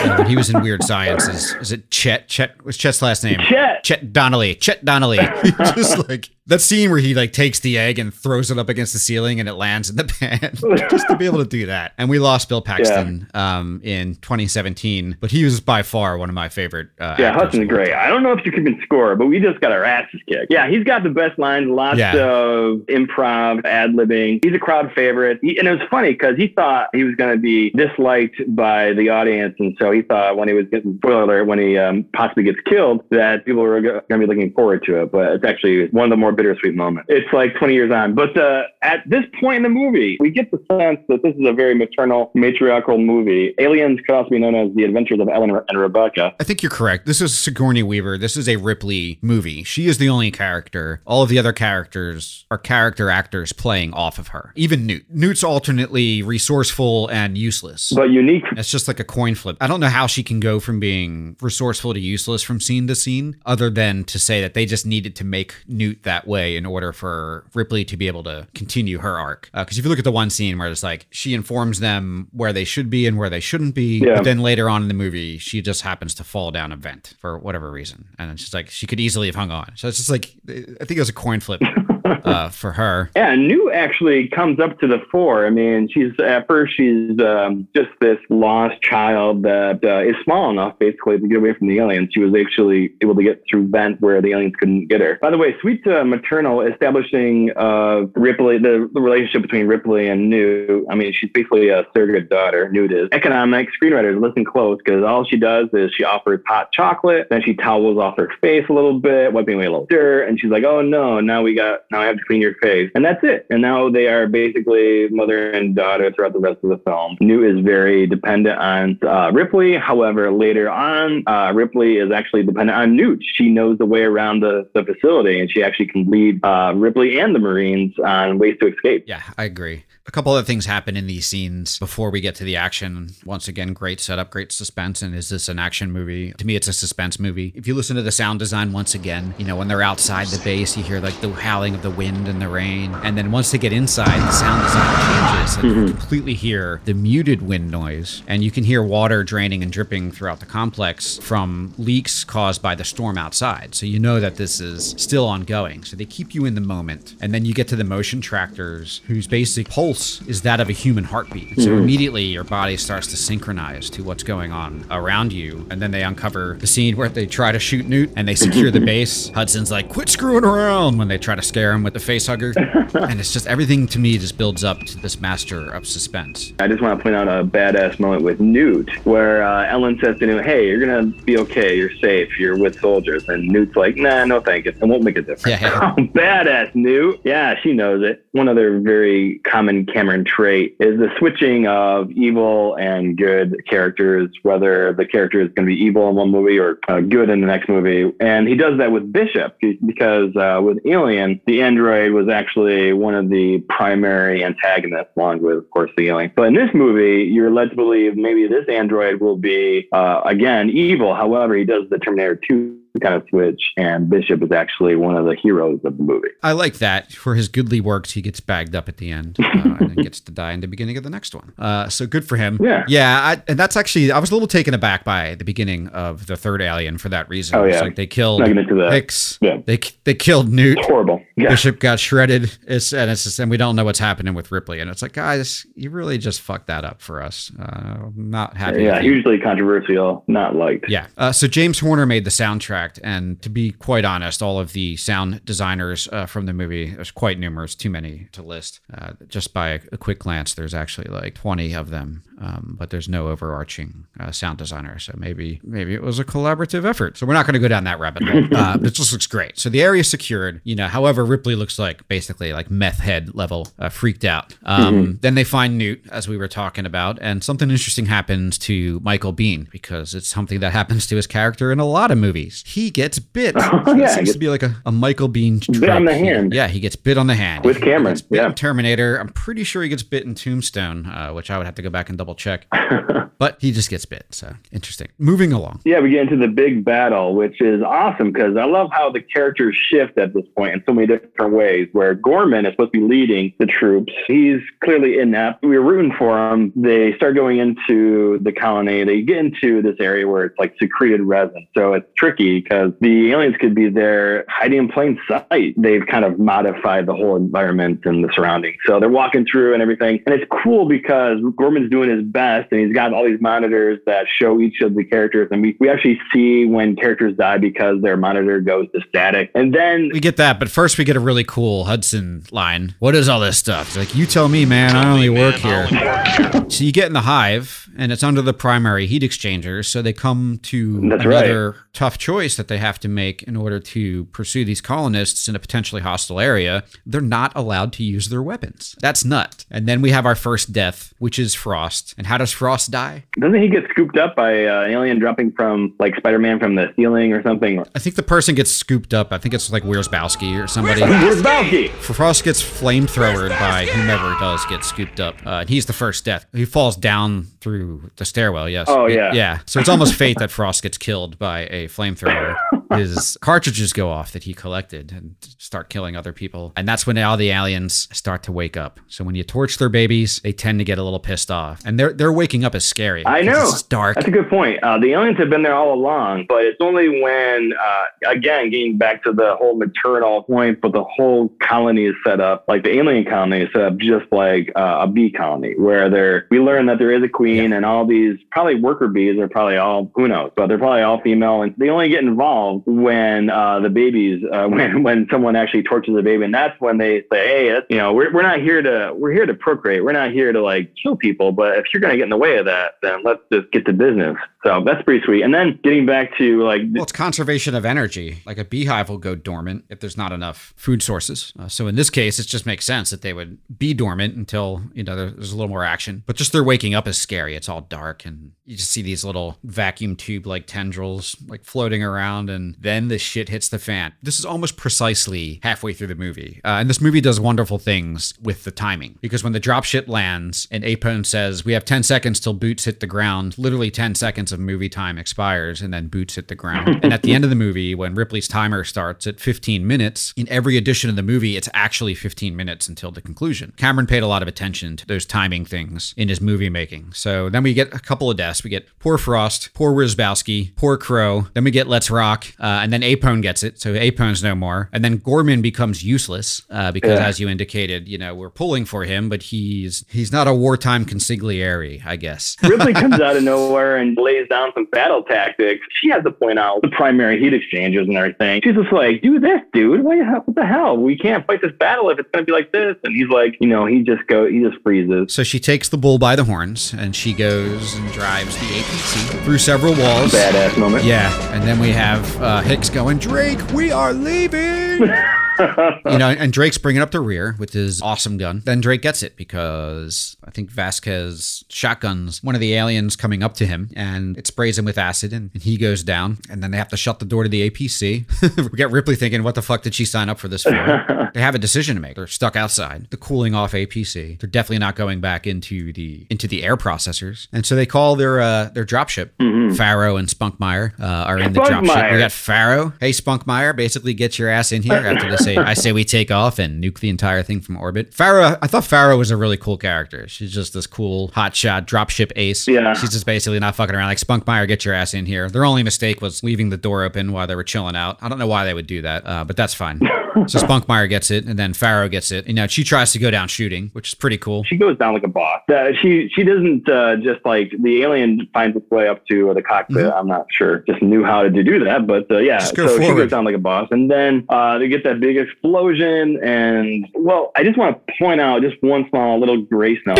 Uh, when he was in Weird Science, is, is it Chet? Chet was Chet's last name. Chet. Chet Donnelly. Chet Donnelly. He just like That scene where he like takes the egg and throws it up against the ceiling and it lands in the pan, just to be able to do that. And we lost Bill Paxton um, in 2017, but he was by far one of my favorite. Uh, Yeah, Hudson's great. I don't know if you can score, but we just got our asses kicked. Yeah, he's got the best lines, lots Yeah. of improv, ad libbing. He's a crowd favorite. He, and it was funny because he thought he was going to be disliked by the audience. And so he thought when he was getting, spoiler alert, when he um, possibly gets killed, that people were going to be looking forward to it. But it's actually one of the more bittersweet moment. It's like 20 years on. But uh, at this point in the movie, we get the sense that this is a very maternal, matriarchal movie. Aliens could also be known as The Adventures of Ellen and Rebecca. I think you're correct. This is Sigourney Weaver. This is a Ripley movie. She is the only character. All of the other characters are character actors playing off of her. Even Newt. Newt's alternately resourceful and useless. But unique. It's just like a coin flip. I don't know how she can go from being resourceful to useless from scene to scene, other than to say that they just needed to make Newt that way in order for Ripley to be able to continue her arc. Uh, because if you look at the one scene where it's like she informs them where they should be and where they shouldn't be, Yeah. but then later on in the movie, she just happens to fall down a vent for whatever reason. And just like she could easily have hung on. So it's just like, I think it was a coin flip uh, for her. Yeah, Newt actually comes up to the fore. I mean, she's at first she's um, just this lost child that uh, is small enough, basically, to get away from the aliens. She was actually able to get through vent where the aliens couldn't get her. By the way, Sweet uh, Maternal establishing uh, Ripley, the, the relationship between Ripley and Newt. I mean, she's basically a surrogate daughter. Newt is economic screenwriters. Listen close, because all she does is she offers hot chocolate, then she towels off her face a little bit, wiping away a little dirt, and she's like, "Oh no, now we got now I have to clean your face," and that's it. And now they are basically mother and daughter throughout the rest of the film. Newt is very dependent on uh, Ripley. However, later on, uh, Ripley is actually dependent on Newt. She knows the way around the, the facility, and she actually can lead uh, Ripley and the Marines on ways to escape. Yeah, I agree. A couple other things happen in these scenes before we get to the action. Once again, great setup, great suspense. And is this an action movie? To me, it's a suspense movie. If you listen to the sound design once again, you know, when they're outside the base, you hear like the howling of the wind and the rain. And then once they get inside, the sound design changes and you mm-hmm. completely hear the muted wind noise. And you can hear water draining and dripping throughout the complex from leaks caused by the storm outside. So you know that this is still ongoing. So they keep you in the moment. And then you get to the motion trackers, whose basic pulse is that of a human heartbeat. So Mhm. immediately your body starts to synchronize to what's going on around you. And then they uncover the scene where they try to shoot Newt and they secure the base. Hudson's like, quit screwing around when they try to scare him with the face hugger. and it's just everything to me just builds up to this master of suspense. I just want to point out a badass moment with Newt, where uh, Ellen says to Newt, "Hey, you're gonna be okay. You're safe. You're with soldiers." And Newt's like, "Nah, no, thank you. It won't make a difference." Yeah. Oh, badass Newt. Yeah, she knows it. One other very common Cameron trait is the switching of evil and good characters, whether the character is going to be evil in one movie or uh, good in the next movie. And he does that with Bishop because uh, with Alien, the android was actually one of the primary antagonists, along with, of course, the alien. But in this movie, you're led to believe maybe this android will be, uh, again, evil. However, he does the Terminator 2 kind of switch, and Bishop is actually one of the heroes of the movie. I like that. For his goodly works, he gets bagged up at the end uh, and then gets to die in the beginning of the next one. Uh, so good for him. Yeah. Yeah. I, and that's actually, I was a little taken aback by the beginning of the third Alien for that reason. Oh, It's yeah. like they killed Not gonna get to that. Hicks. Yeah. They, they killed Newt. It's horrible. Yeah. Bishop got shredded. It's, and it's just, and we don't know what's happening with Ripley. And it's like, guys, you really just fucked that up for us. Uh, not happy. Yeah, hugely controversial, not liked. Yeah. Uh, so James Horner made the soundtrack, and to be quite honest, all of the sound designers uh, from the movie, there's quite numerous, too many to list. Uh, just by a, a quick glance, there's actually like 20 of them, um, but there's no overarching uh, sound designer. So maybe maybe it was a collaborative effort. So we're not going to go down that rabbit hole. uh, but it just looks great. So the area is secured. You know, however, Ripley looks like basically like meth head level, uh, freaked out. Um, Mhm. Then they find Newt, as we were talking about, and something interesting happens to Michael Biehn because it's something that happens to his character in a lot of movies. He gets bit. So yeah, it seems he to be like a, a Michael Biehn Bit on the hand. Yeah, he gets bit on the hand. With He Cameron, gets bit yeah. in Terminator. I'm pretty sure he gets bit in Tombstone, uh, which I would have to go back and double check. but he just gets bit. So interesting. Moving along. Yeah, we get into the big battle, which is awesome because I love how the characters shift at this point in so many different ways. Where Gorman is supposed to be leading the troops, he's clearly inept. We were rooting for him. They start going into the colony. They get into this area where it's like secreted resin, so it's tricky. Because the aliens could be there hiding in plain sight. They've kind of modified the whole environment and the surroundings. So they're walking through and everything. And it's cool because Gorman's doing his best and he's got all these monitors that show each of the characters. And we, we actually see when characters die because their monitor goes to static. And then we get that, but first we get a really cool Hudson line. What is all this stuff? It's like, you tell me, man, I only work here. so you get in the hive and it's under the primary heat exchanger. So they come to That's another right. tough choice that they have to make in order to pursue these colonists in a potentially hostile area. They're not allowed to use their weapons. That's nut. And then we have our first death, which is Frost. And how does Frost die? Doesn't he get scooped up by uh, an alien dropping from like Spider-Man from the ceiling or something? I think the person gets scooped up. I think it's like Wierzbowski or somebody. Wierzbowski! Frost gets flamethrowered by whomever does get scooped up. Uh, and he's the first death. He falls down through the stairwell, yes. Oh, yeah. Yeah. So it's almost fate that Frost gets killed by a flamethrower anyway. His cartridges go off that he collected and start killing other people. And that's when all the aliens start to wake up. So when you torch their babies, they tend to get a little pissed off. And they're they're waking up is scary. I know. It's dark. That's a good point. Uh, the aliens have been there all along, but it's only when, uh, again, getting back to the whole maternal point, but the whole colony is set up, like the alien colony is set up just like uh, a bee colony, where there we learn that there is a queen and all these probably worker bees are probably all who knows, but they're probably all female, and they only get involved when uh, the babies, uh, when when someone actually tortures a baby, and that's when they say, hey, you know, we're we're not here to we're here to procreate, we're not here to like kill people, but if you're gonna get in the way of that, then let's just get to business. So that's pretty sweet. And then getting back to like Well, it's conservation of energy. Like a beehive will go dormant if there's not enough food sources. Uh, so in this case, it just makes sense that they would be dormant until you know there- there's a little more action. But just their waking up is scary. It's all dark, and you just see these little vacuum tube like tendrils like floating around, and then the shit hits the fan. This is almost precisely halfway through the movie, uh, and this movie does wonderful things with the timing because when the dropship lands and Apone says we have 10 seconds till boots hit the ground, literally 10 seconds of movie time expires, and then boots hit the ground. and at the end of the movie, when Ripley's timer starts at 15 minutes, in every edition of the movie, it's actually 15 minutes until the conclusion. Cameron paid a lot of attention to those timing things in his movie making. So then we get a couple of deaths. We get poor Frost, poor Wierzbowski, poor Crowe. Then we get Let's Rock, uh, and then Apone gets it. So Apone's no more. And then Gorman becomes useless uh, because, Yeah. as you indicated, you know, we're pulling for him, but he's he's not a wartime consigliere, I guess. Ripley comes out of nowhere and lays down some battle tactics. She has to point out the primary heat exchangers and everything. She's just like, do this, dude. What, what the hell? We can't fight this battle if it's going to be like this. And he's like, you know, he just go, he just freezes. So she takes the bull by the horns and she goes and drives the APC through several walls. Badass moment. Yeah, and then we have uh, Hicks going, Drake, we are leaving. you know, and Drake's bringing up the rear with his awesome gun. Then Drake gets it because I think Vasquez shotguns one of the aliens coming up to him and it sprays him with acid and, and he goes down. And then they have to shut the door to the APC. we get Ripley thinking, what the fuck did she sign up for this for? they have a decision to make. They're stuck outside. The cooling off APC. They're definitely not going back into the into the air processors. And so they call their uh, their dropship. Ferro and Spunkmeyer uh, are in the dropship. We got Ferro. Hey, Spunkmeyer, basically get your ass in here after they say, I say we take off and nuke the entire thing from orbit. Ferro, I thought Ferro was a really cool character. She's just this cool hotshot dropship ace. Yeah. She's just basically not fucking around. Like, Spunkmeyer, get your ass in here. Their only mistake was leaving the door open while they were chilling out. I don't know why they would do that, uh, but that's fine. so Spunkmeyer gets it, and then Ferro gets it. You know, she tries to go down shooting, which is pretty cool. She goes down like a boss. Uh, she she doesn't uh, just like the alien finds its way up to the cockpit. I'm not sure, just knew how to do that, but uh, yeah. Mm-hmm. Go so she goes down like a boss, and then uh, they get that big explosion. And well, I just want to point out just one small little grace note.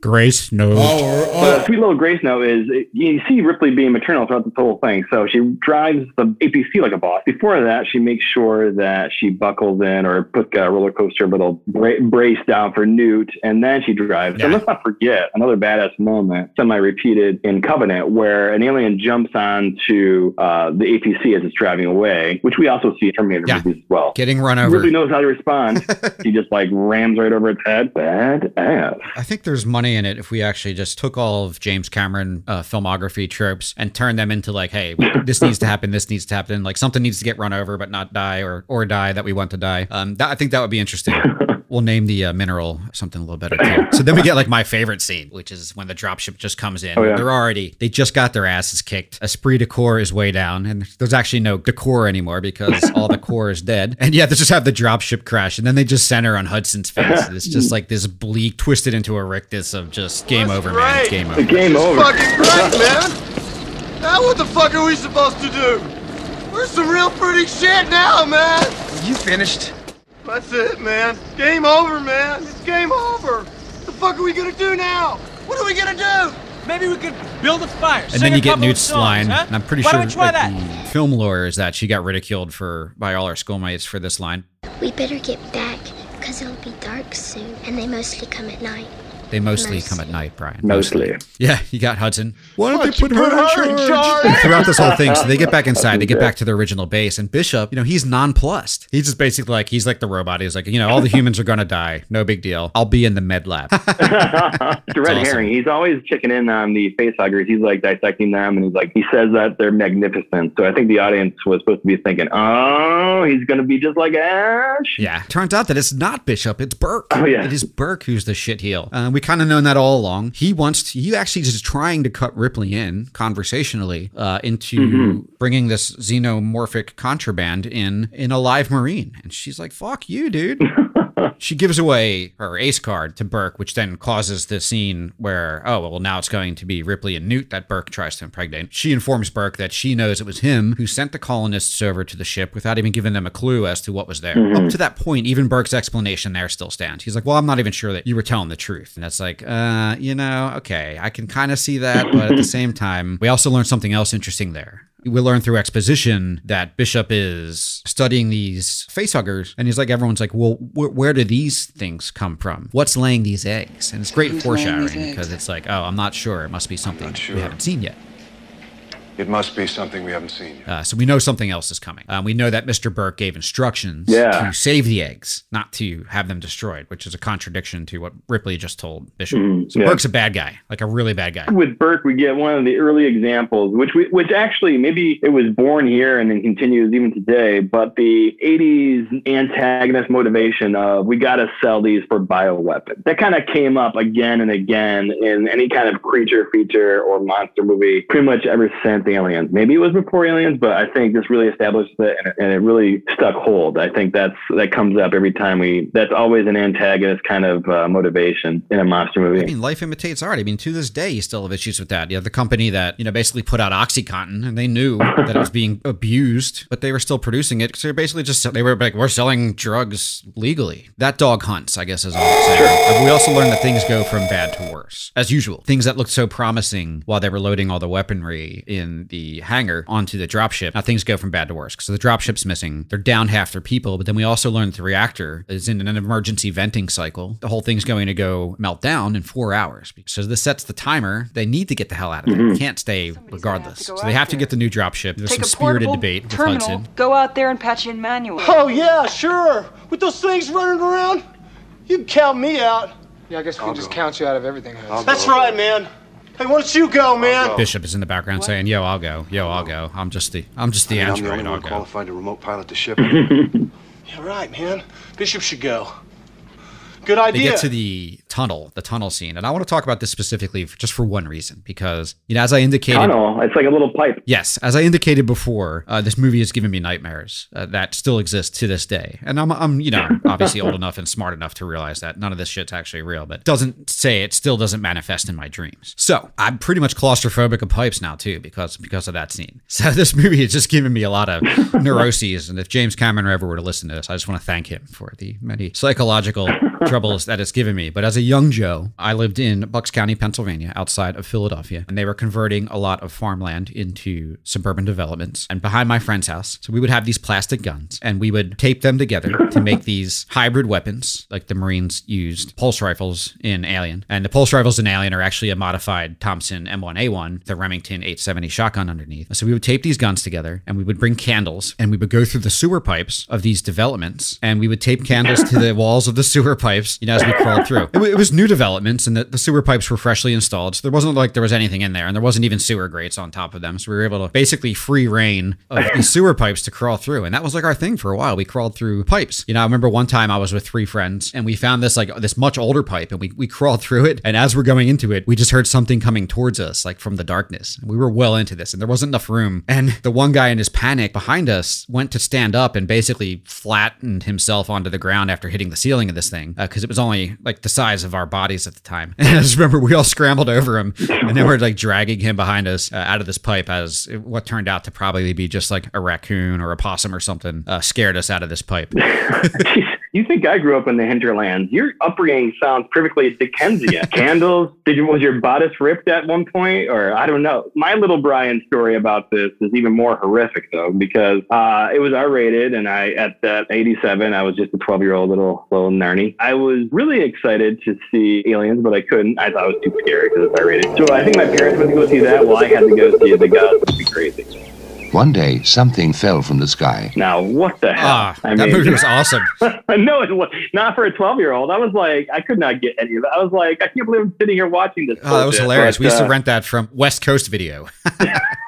Grace, no. The sweet little grace note is you see Ripley being maternal throughout this whole thing. So she drives the APC like a boss. Before that, she makes sure that she buckles in or puts a roller coaster little bra- brace down for Newt, and then she drives. And let's not forget another badass moment, semi-repeated in Covenant, where an alien jumps onto uh, the APC as it's driving away, which we also see in Terminator Yeah. movies as well. Getting run over. Ripley knows how to respond. she just like rams right over its head. Badass. I think there's money in it if we actually just took all of James Cameron uh, filmography tropes and turned them into like, hey, this needs to happen, this needs to happen, like something needs to get run over but not die or or die that we want to die. Um, that, I think that would be interesting. We'll name the uh, mineral something a little better too. So then we get like my favorite scene, which is when the dropship just comes in. Oh, yeah. They're already they just got their asses kicked. Esprit de corps is way down, and there's actually no decor anymore because all the core is dead. And yeah, they just have the dropship crash, and then they just center on Hudson's face. And it's just like this bleak, twisted into a rictus of just game over, man. It's game over. Game over. Fucking great, man. Now what the fuck are we supposed to do? We're some real pretty shit now, man. You finished? That's it, man. Game over, man. It's game over. What the fuck are we gonna do now? What are we gonna do? Maybe we could build a fire. And sing then a you get couple Newt's songs, line, huh? and I'm pretty Why sure don't try that that? the film lore is that she got ridiculed for by all our schoolmates for this line. We better get back, because it'll be dark soon, and they mostly come at night. They mostly come at night, Bryan. Mostly. Yeah, you got Hudson. Why don't they put her in charge? And throughout this whole thing, so they get back inside, they get back to their original base, and Bishop, you know, he's nonplussed. He's just basically like he's like the robot. He's like, you know, all the humans are gonna die. No big deal. I'll be in the med lab. it's a red awesome. herring. He's always checking in on the facehuggers. He's like dissecting them, and he's like, he says that they're magnificent. So I think the audience was supposed to be thinking, oh, he's gonna be just like Ash. Yeah. Turns out that it's not Bishop, it's Burke. Oh, yeah. It is Burke who's the shit heel. Uh, we kind of known that all along. He wants to, he actually is trying to cut Ripley in conversationally uh, into Mhm. bringing this xenomorphic contraband in in a live marine. And she's like, fuck you, dude. she gives away her ace card to Burke, which then causes the scene where, oh, well, now it's going to be Ripley and Newt that Burke tries to impregnate. She informs Burke that she knows it was him who sent the colonists over to the ship without even giving them a clue as to what was there. Mhm. Up to that point, even Burke's explanation there still stands. He's like, well, I'm not even sure that you were telling the truth. And that's like, uh, you know, okay, I can kind of see that, but at the same time, we also learned something else interesting there. We learn through exposition that Bishop is studying these facehuggers, and he's like, everyone's like, well, wh- where do these things come from? What's laying these eggs? And it's great Who's foreshadowing because it's like, oh, I'm not sure. It must be something we haven't seen yet. It must be something we haven't seen yet. Uh, so we know something else is coming. Um, we know that Mr. Burke gave instructions Yeah. to save the eggs, not to have them destroyed, which is a contradiction to what Ripley just told Bishop. Mhm, So yeah. Burke's a bad guy, like a really bad guy. With Burke, we get one of the early examples, which we, which actually maybe it was born here and then continues even today. But the '80s antagonist motivation of we got to sell these for bioweapons that kind of came up again and again in any kind of creature feature or monster movie, pretty much ever since Aliens. Maybe it was before Aliens, but I think this really established it and, and it really stuck hold. I think that's that comes up every time we. That's always an antagonist kind of uh, motivation in a monster movie. I mean, life imitates art. I mean, to this day, you still have issues with that. You have the company that, you know, basically put out OxyContin and they knew that it was being abused, but they were still producing it because they're basically just, they were like, we're selling drugs legally. That dog hunts, I guess, is all I'm saying. But we also learned that things go from bad to worse, as usual. Things that looked so promising while they were loading all the weaponry in the hangar onto the dropship. Now things go from bad to worse because the dropship's missing. They're down half their people, but then we also learned that the reactor is in an emergency venting cycle. The whole thing's going to go melt down in four hours. So this sets the timer. They need to get the hell out of there. Mhm. They can't stay regardless. So they have to get the new dropship. There's Take some a spirited portable debate with terminal, Hudson. Go out there and patch in manually. Oh yeah, sure. With those things running around, you can count me out. Yeah, I guess we can just count you out of everything. Hudson. That's right, man. Hey, why don't you go, man? Bishop is in the background saying, "Yo, I'll go. Yo, I'll go. I'm just the I'm just the I mean, I'm the android. only I'll one go." qualified to remote pilot the ship. Yeah, right, man. Bishop should go. Good idea. They get to the tunnel, the tunnel scene, and I want to talk about this specifically for, just for one reason, because you know, as I indicated, Tunnel. It's like a little pipe. Yes, as I indicated before, uh, this movie has given me nightmares uh, that still exist to this day, and I'm, I'm, you know, obviously old enough and smart enough to realize that none of this shit's actually real, but doesn't say it still doesn't manifest in my dreams. So I'm pretty much claustrophobic of pipes now too, because because of that scene. So this movie has just given me a lot of neuroses, and if James Cameron ever were to listen to this, I just want to thank him for the many psychological troubles that it's given me. But as a young Joe, I lived in Bucks County, Pennsylvania, outside of Philadelphia, and they were converting a lot of farmland into suburban developments. And behind my friend's house, so we would have these plastic guns, and we would tape them together to make these hybrid weapons, like the Marines used pulse rifles in Alien. And the pulse rifles in Alien are actually a modified Thompson M1A1, the Remington 870 shotgun underneath. So we would tape these guns together, and we would bring candles, and we would go through the sewer pipes of these developments, and we would tape candles to the walls of the sewer pipes, you know, as we crawled through. It, was new developments, and the, the sewer pipes were freshly installed. So there wasn't like there was anything in there, and there wasn't even sewer grates on top of them. So we were able to basically free reign of these sewer pipes to crawl through, and that was like our thing for a while. We crawled through pipes. You know, I remember one time I was with three friends, and we found this like this much older pipe, and we we crawled through it. And as we're going into it, we just heard something coming towards us, like from the darkness. We were well into this, and there wasn't enough room. And the one guy in his panic behind us went to stand up and basically flattened himself onto the ground after hitting the ceiling of this thing uh, because it was only like the size of our bodies at the time. And I just remember we all scrambled over him, and then we're like dragging him behind us uh, out of this pipe as what turned out to probably be just like a raccoon or a possum or something uh, scared us out of this pipe. you think I grew up in the hinterlands? Your upbringing sounds perfectly Dickensian. Candles? Did you was your bodice ripped at one point, or I don't know? My little Bryan story about this is even more horrific though, because uh, it was R rated, and I at that '87 I was just a 12 year old little little narny. I was really excited to see Aliens, but I couldn't. I thought it was too scary because it's R rated. So I think my parents went to go see that. Well, I had to go see The Gods. Would be crazy. One day, something fell from the sky. Now, what the hell? Ah, that movie was awesome. no, it was not for a 12 year old. I was like, I could not get any of that. I was like, I can't believe I'm sitting here watching this. Oh, that was hilarious. But, we used to uh, rent that from West Coast Video.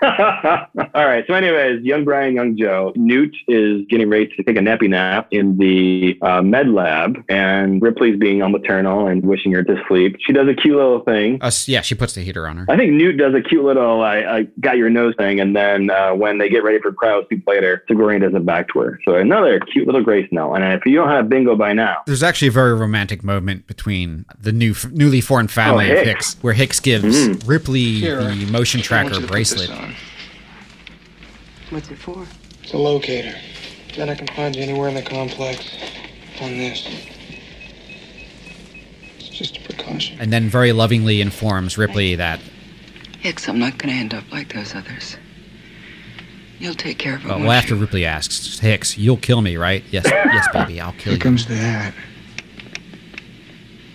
All right. So, anyways, young Bryan, young Joe, Newt is getting ready to take a nappy nap in the uh, med lab, and Ripley's being all maternal and wishing her to sleep. She does a cute little thing. Uh, yeah, she puts the heater on her. I think Newt does a cute little I, I got your nose thing, and then uh, when they get ready for cryo soup later, Sigourney doesn't back to her. So another cute little Grace Note. And if you don't have bingo by now, There's actually a very romantic moment between the new newly formed family Oh, of Hicks. Hicks, where Hicks gives Mhm. Ripley Here, the motion tracker you to put bracelet. What's it for? It's a locator. Then I can find you anywhere in the complex. On this. It's just a precaution. And then very lovingly informs Ripley that, Hicks, I'm not gonna end up like those others. You'll take care of it. well, after Ripley asks, Hicks, you'll kill me, right? Yes, yes, baby, I'll kill Here you. comes to that.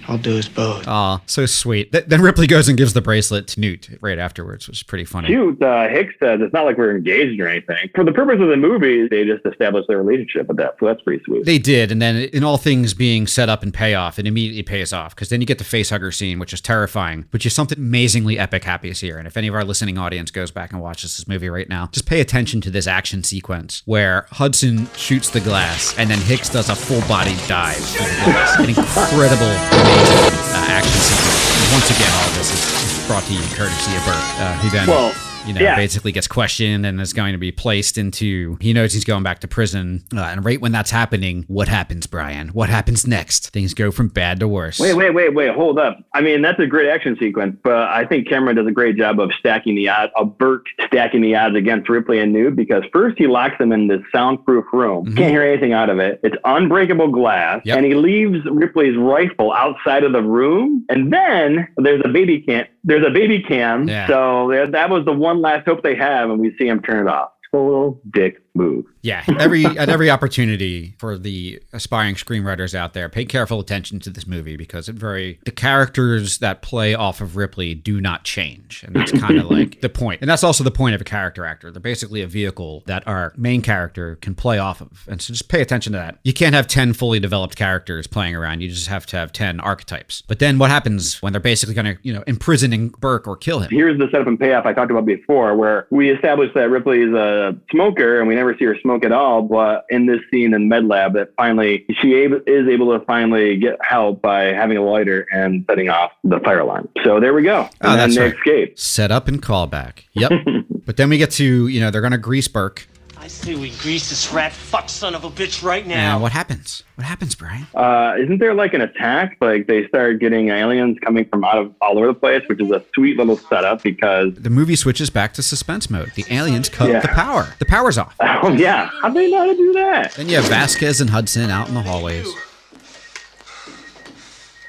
I'll do us both. Aw, so sweet. Th- then Ripley goes and gives the bracelet to Newt right afterwards, which is pretty funny. cute. Uh, Hicks says it's not like we're engaged or anything. For the purpose of the movie, they just established their relationship with that. So that's pretty sweet. They did, and then in all things being set up and payoff, it immediately pays off because then you get the facehugger scene, which is terrifying, which is something amazingly epic happens here. And if any of our listening audience goes back and watches this movie right now, just pay attention to this action sequence where Hudson shoots the glass and then Hicks does a full body dive through the glass. An incredible, amazing uh, action sequence. Once again, all this is, brought to you courtesy of Burke, uh, who then. Well, you know, yeah. basically gets questioned and is going to be placed into. He knows he's going back to prison, uh, and right when that's happening, what happens, Bryan? What happens next? Things go from bad to worse. Wait, wait, wait, wait. Hold up. I mean, that's a great action sequence, but I think Cameron does a great job of stacking the odds, of Burke stacking the odds against Ripley and Newt because first he locks them in this soundproof room. Can't hear anything out of it. It's unbreakable glass. Yep. And he leaves Ripley's rifle outside of the room. And then there's a baby cam. There's a baby cam. Yeah. So that- that was the one last hope they have. And we see him turn it off. Total dick move. Yeah, every at every opportunity for the aspiring screenwriters out there, pay careful attention to this movie because it very the characters that play off of Ripley do not change, and that's kind of like the point. And that's also the point of a character actor. They're basically a vehicle that our main character can play off of, and so just pay attention to that. You can't have ten fully developed characters playing around. You just have to have ten archetypes. But then what happens when they're basically going to you know imprisoning Burke or kill him? Here's the setup and payoff I talked about before, where we established that Ripley is a smoker and we never see her smoke at all. But in this scene in Med Lab, that finally she able, is able to finally get help by having a lighter and setting off the fire alarm. So there we go. Oh, and Oh, then that's they right. escape. Set up and callback. Yep. but then we get to you know they're going to grease Burke. I say we grease this rat fuck son of a bitch right now. And what happens? What happens, Bryan? Uh, isn't there like an attack? Like they start getting aliens coming from out of all over the place, which is a sweet little setup because The movie switches back to suspense mode. The aliens cut Yeah. the power. The power's off. oh yeah, how do they know how to do that? Then you have Vasquez and Hudson out in the hallways.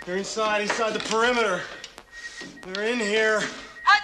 They're inside, inside the perimeter. They're in here.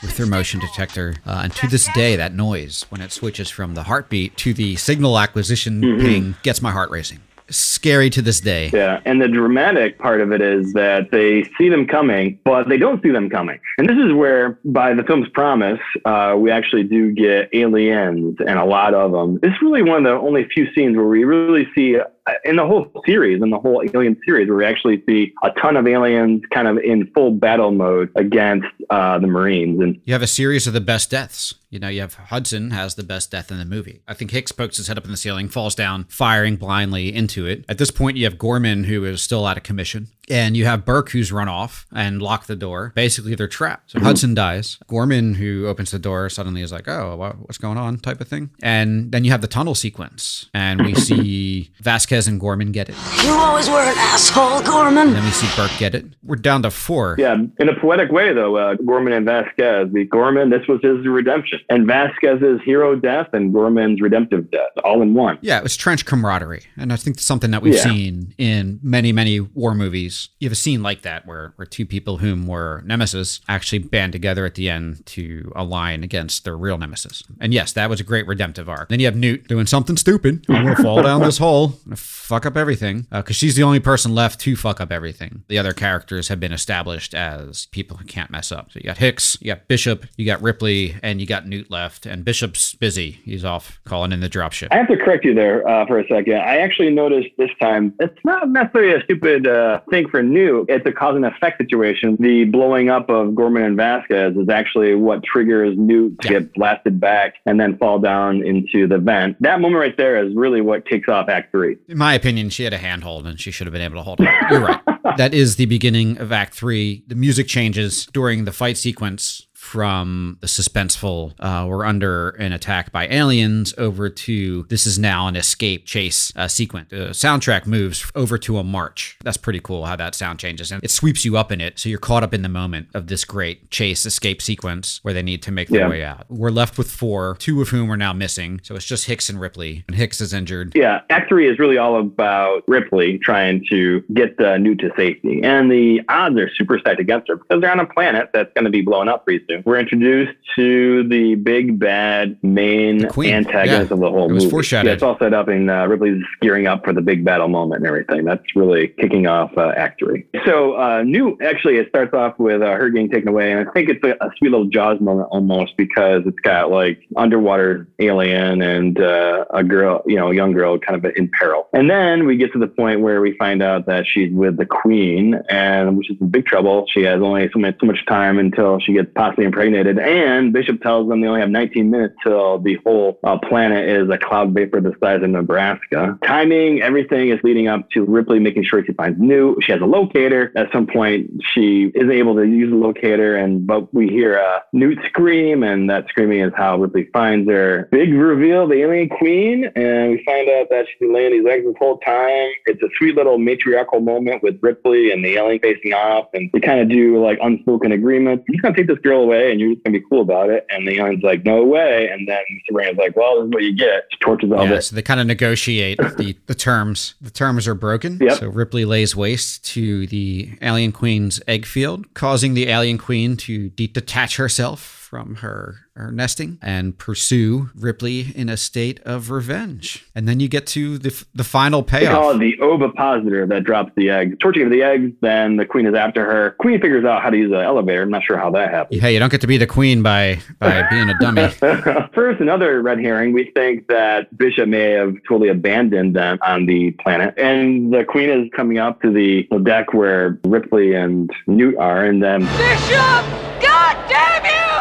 With their motion detector. Uh, and to this day, that noise, when it switches from the heartbeat to the signal acquisition Mhm. ping, gets my heart racing. Scary to this day. Yeah, and the dramatic part of it is that they see them coming, but they don't see them coming. And this is where, by the film's promise, uh, we actually do get aliens and a lot of them. It's really one of the only few scenes where we really see in the whole series, in the whole Alien series, where we actually see a ton of aliens kind of in full battle mode against uh, the Marines. And You have a series of the best deaths. You know, you have Hudson has the best death in the movie. I think Hicks pokes his head up in the ceiling, falls down, firing blindly into it. At this point, you have Gorman, who is still out of commission. And you have Burke, who's run off and locked the door. Basically, they're trapped. So Hudson dies. Gorman, who opens the door, suddenly is like, oh, what's going on? type of thing. And then you have the tunnel sequence. And we see Vasquez and Gorman get it. You always were an asshole, Gorman. And then we see Burke get it. We're down to four. Yeah, in a poetic way, though, uh, Gorman and Vasquez. The Gorman, this was his redemption, and Vasquez's hero death and Gorman's redemptive death, all in one. Yeah, it was trench camaraderie. And I think something that we've Yeah. seen in many, many war movies. You have a scene like that where, where two people whom were nemesis actually band together at the end to align against their real nemesis. And yes, that was a great redemptive arc. Then you have Newt doing something stupid. I'm going to fall down this hole, I'm fuck up everything. Because she's the only person left to fuck up everything. The other characters have been established as people who can't mess up. So you got Hicks, you got Bishop, you got Ripley, and you got Newt left. And Bishop's busy. He's off calling in the dropship. I have to correct you there uh, for a second. I actually noticed this time it's not necessarily a stupid uh, thing for Newt. It's a cause and effect situation. The blowing up of Gorman and Vasquez is actually what triggers Newt to get blasted back and then fall down into the vent. That moment right there is really what kicks off Act Three. In my opinion, she had a handhold and she should have been able to hold it. You're right. that is the beginning of Act Three. The music changes during the fight sequence from the suspenseful uh, we're under an attack by aliens over to this is now an escape chase uh, sequence. The soundtrack moves over to a march. That's pretty cool how that sound changes and it sweeps you up in it. So you're caught up in the moment of this great chase escape sequence where they need to make their Yeah. way out. We're left with four two of whom are now missing. So it's just hicks and ripley and hicks is injured. Yeah, Act Three is really all about Ripley trying to get the Newt to safety, and the odds are super stacked against her because they're on a planet that's going to be blown up pretty soon. We're introduced to the big bad main antagonist yeah. of the whole It was movie. foreshadowed. Yeah, it's all set up, and uh, Ripley's gearing up for the big battle moment and everything. That's really kicking off uh, Act Three. So uh, Newt actually it starts off with uh, her getting taken away, and I think it's a, a sweet little Jaws moment almost because it's got like underwater alien and uh, a girl, you know, a young girl kind of in peril. And then we get to the point where we find out that she's with the queen, and which is in big trouble. She has only so much, so much time until she gets possibly impregnated. And Bishop tells them they only have 19 minutes till the whole uh, planet is a cloud vapor the size of Nebraska. Timing, everything is leading up to Ripley making sure she finds Newt. She has a locator. At some point, she isn't able to use the locator, and but we hear uh, Newt scream, and that screaming is how Ripley finds her. Big reveal, the alien queen, and we find out that she's been laying these eggs this whole time. It's a sweet little matriarchal moment with Ripley and the alien facing off, and they kind of do like unspoken agreements. Just gonna take this girl away, and you're just gonna be cool about it. And the alien's like, no way. And then Sabrina's like, well, this is what you get. She tortures all Yeah, this. so they kind of negotiate the, the terms. The terms are broken. Yep. So Ripley lays waste to the alien queen's egg field, causing the alien queen to de- detach herself from her, her nesting and pursue Ripley in a state of revenge. And then you get to the, f- the final payoff. They call payoff. it the ovipositor that drops the eggs. Torching of the eggs, then the queen is after her. Queen figures out how to use an elevator. I'm not sure how that happened. Hey, you don't get to be the queen by by being a dummy. First, another red herring. We think that Bishop may have totally abandoned them on the planet. And the queen is coming up to the the deck where Ripley and Newt are. And then, Bishop! God damn you!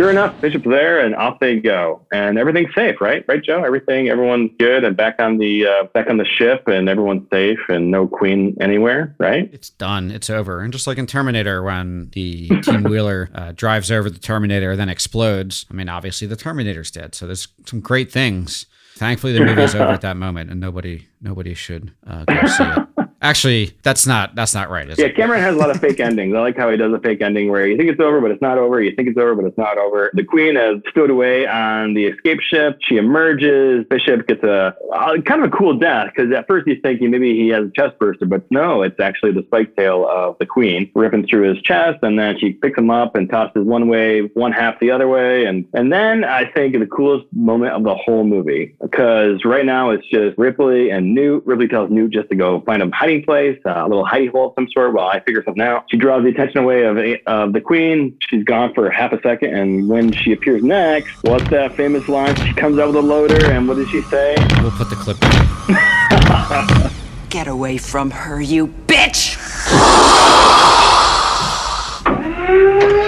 Sure enough, Bishop's there and off they go. And everything's safe, right? Right, Joe? Everything, everyone's good and back on the uh, back on the ship and everyone's safe and no queen anywhere, right? It's done. It's over. And just like in Terminator, when the Team Wheeler uh, drives over the Terminator, then explodes. I mean, obviously the Terminator's dead. So there's some great things. Thankfully, the movie's over at that moment, and nobody nobody should uh, go see it. Actually, that's not that's not right. Yeah, it? Cameron has a lot of fake endings. I like how he does a fake ending where you think it's over, but it's not over. You think it's over, but it's not over. The queen has stowed away on the escape ship. She emerges. Bishop gets a uh, kind of a cool death because at first he's thinking maybe he has a chest burster, but no, it's actually the spike tail of the queen ripping through his chest, and then she picks him up and tosses one way, one half the other way, and and then I think the coolest moment of the whole movie because right now it's just Ripley and Newt. Ripley tells Newt just to go find him place, uh, a little hidey hole of some sort. While I figure something out, she draws the attention away of of the queen. She's gone for half a second, and when she appears next, what's that famous line? She comes out with a loader, and what does she say? We'll put the clip. in. Get away from her, you bitch!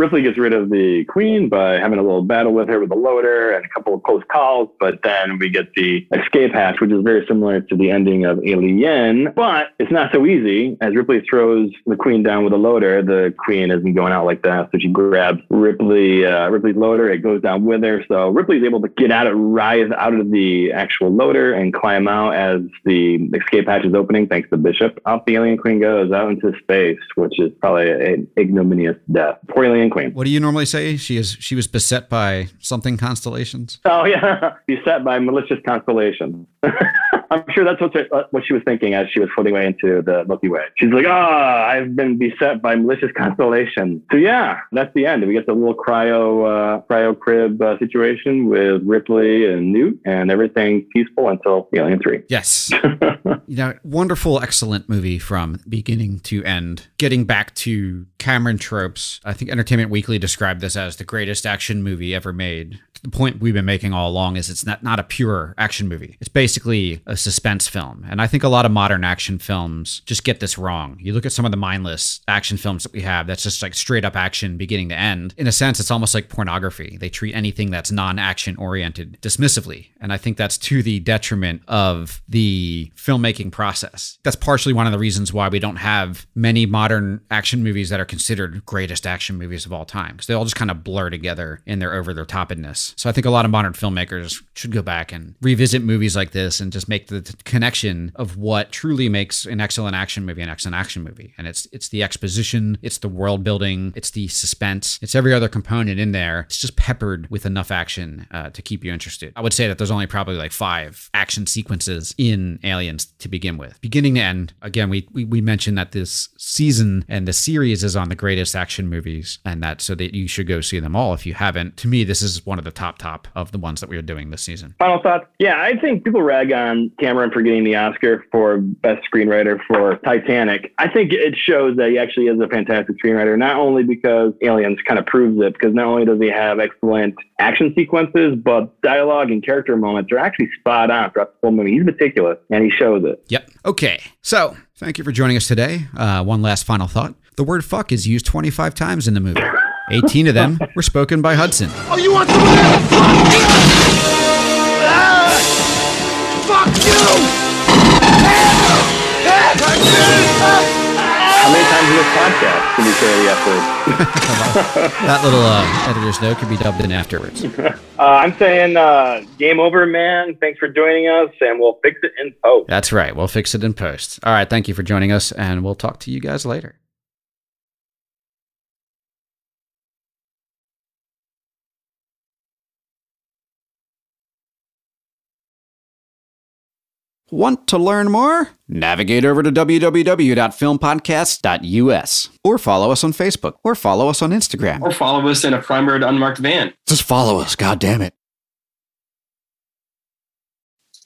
Ripley gets rid of the queen by having a little battle with her with a loader and a couple of close calls, but then we get the escape hatch, which is very similar to the ending of Alien, but it's not so easy. As Ripley throws the queen down with a loader, the queen isn't going out like that, so she grabs Ripley uh, Ripley's loader. It goes down with her, so Ripley's able to get out of rise out of the actual loader and climb out as the escape hatch is opening, thanks to Bishop. Up the alien queen goes out into space, which is probably an ignominious death. Poor alien queen. What do you normally say? She is she was beset by something constellations. Oh yeah, beset by malicious constellations. I'm sure that's what what she was thinking as she was floating away into the Milky Way. She's like, "Ah, oh, I've been beset by malicious constellations." So yeah, that's the end. We get the little cryo uh, cryo crib uh, situation with Ripley and Newt, and everything peaceful until Alien Three. Yes, you know, wonderful, excellent movie from beginning to end. Getting back to Cameron tropes, I think Entertainment Weekly described this as the greatest action movie ever made. The point we've been making all along is it's not, not a pure action movie. It's basically a suspense film. And I think a lot of modern action films just get this wrong. You look at some of the mindless action films that we have that's just like straight up action beginning to end. In a sense, it's almost like pornography. They treat anything that's non action oriented dismissively. And I think that's to the detriment of the filmmaking process. That's partially one of the reasons why we don't have many modern action movies that are considered greatest action movies of all time because they all just kind of blur together in their over the topedness. So I think a lot of modern filmmakers should go back and revisit movies like this and just make the t- connection of what truly makes an excellent action movie an excellent action movie. And it's it's the exposition, it's the world building, it's the suspense, it's every other component in there. It's just peppered with enough action uh, to keep you interested. I would say that there's only probably like five action sequences in Aliens to begin with, beginning to end. Again, we we, we mentioned that this season and the series is on the greatest action movies, and that so that you should go see them all if you haven't. To me, this is one of the top top of the ones that we are doing this season. Final thoughts? Yeah, I think people rag on Cameron for getting the Oscar for best screenwriter for Titanic. I think it shows that he actually is a fantastic screenwriter, not only because Aliens kind of proves it, because not only does he have excellent action sequences, but dialogue and character moments are actually spot on throughout the whole movie. He's meticulous and he shows it. Yep. Okay. So thank you for joining us today. Uh, one last final thought. The word fuck is used 25 times in the movie. 18 of them were spoken by Hudson. Oh, you want some of that? How many times in this podcast can we say the F word? that little uh, editor's note can be dubbed in afterwards. uh, I'm saying uh, game over, man. Thanks for joining us, and we'll fix it in post. That's right. We'll fix it in post. All right. Thank you for joining us, and we'll talk to you guys later. Want to learn more? Navigate over to www.filmpodcast.us or follow us on Facebook or follow us on Instagram. Or follow us in a primered unmarked van. Just follow us, god damn it.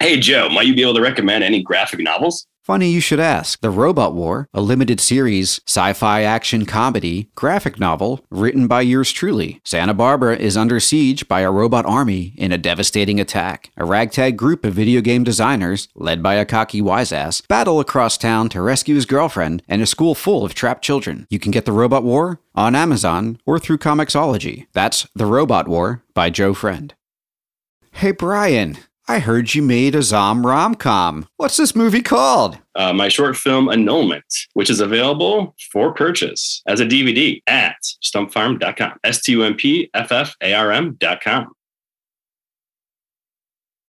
Hey Joe, might you be able to recommend any graphic novels? Funny you should ask. The Robot War, a limited series, sci fi action comedy, graphic novel, written by yours truly. Santa Barbara is under siege by a robot army in a devastating attack. A ragtag group of video game designers, led by a cocky wiseass, battle across town to rescue his girlfriend and a school full of trapped children. You can get The Robot War on Amazon or through Comixology. That's The Robot War by Joe Friend. Hey, Bryan. I heard you made a Zom rom com. What's this movie called? Uh, my short film Annulment, which is available for purchase as a DVD at stumpffarm.com. S T U M P F F A R M.com.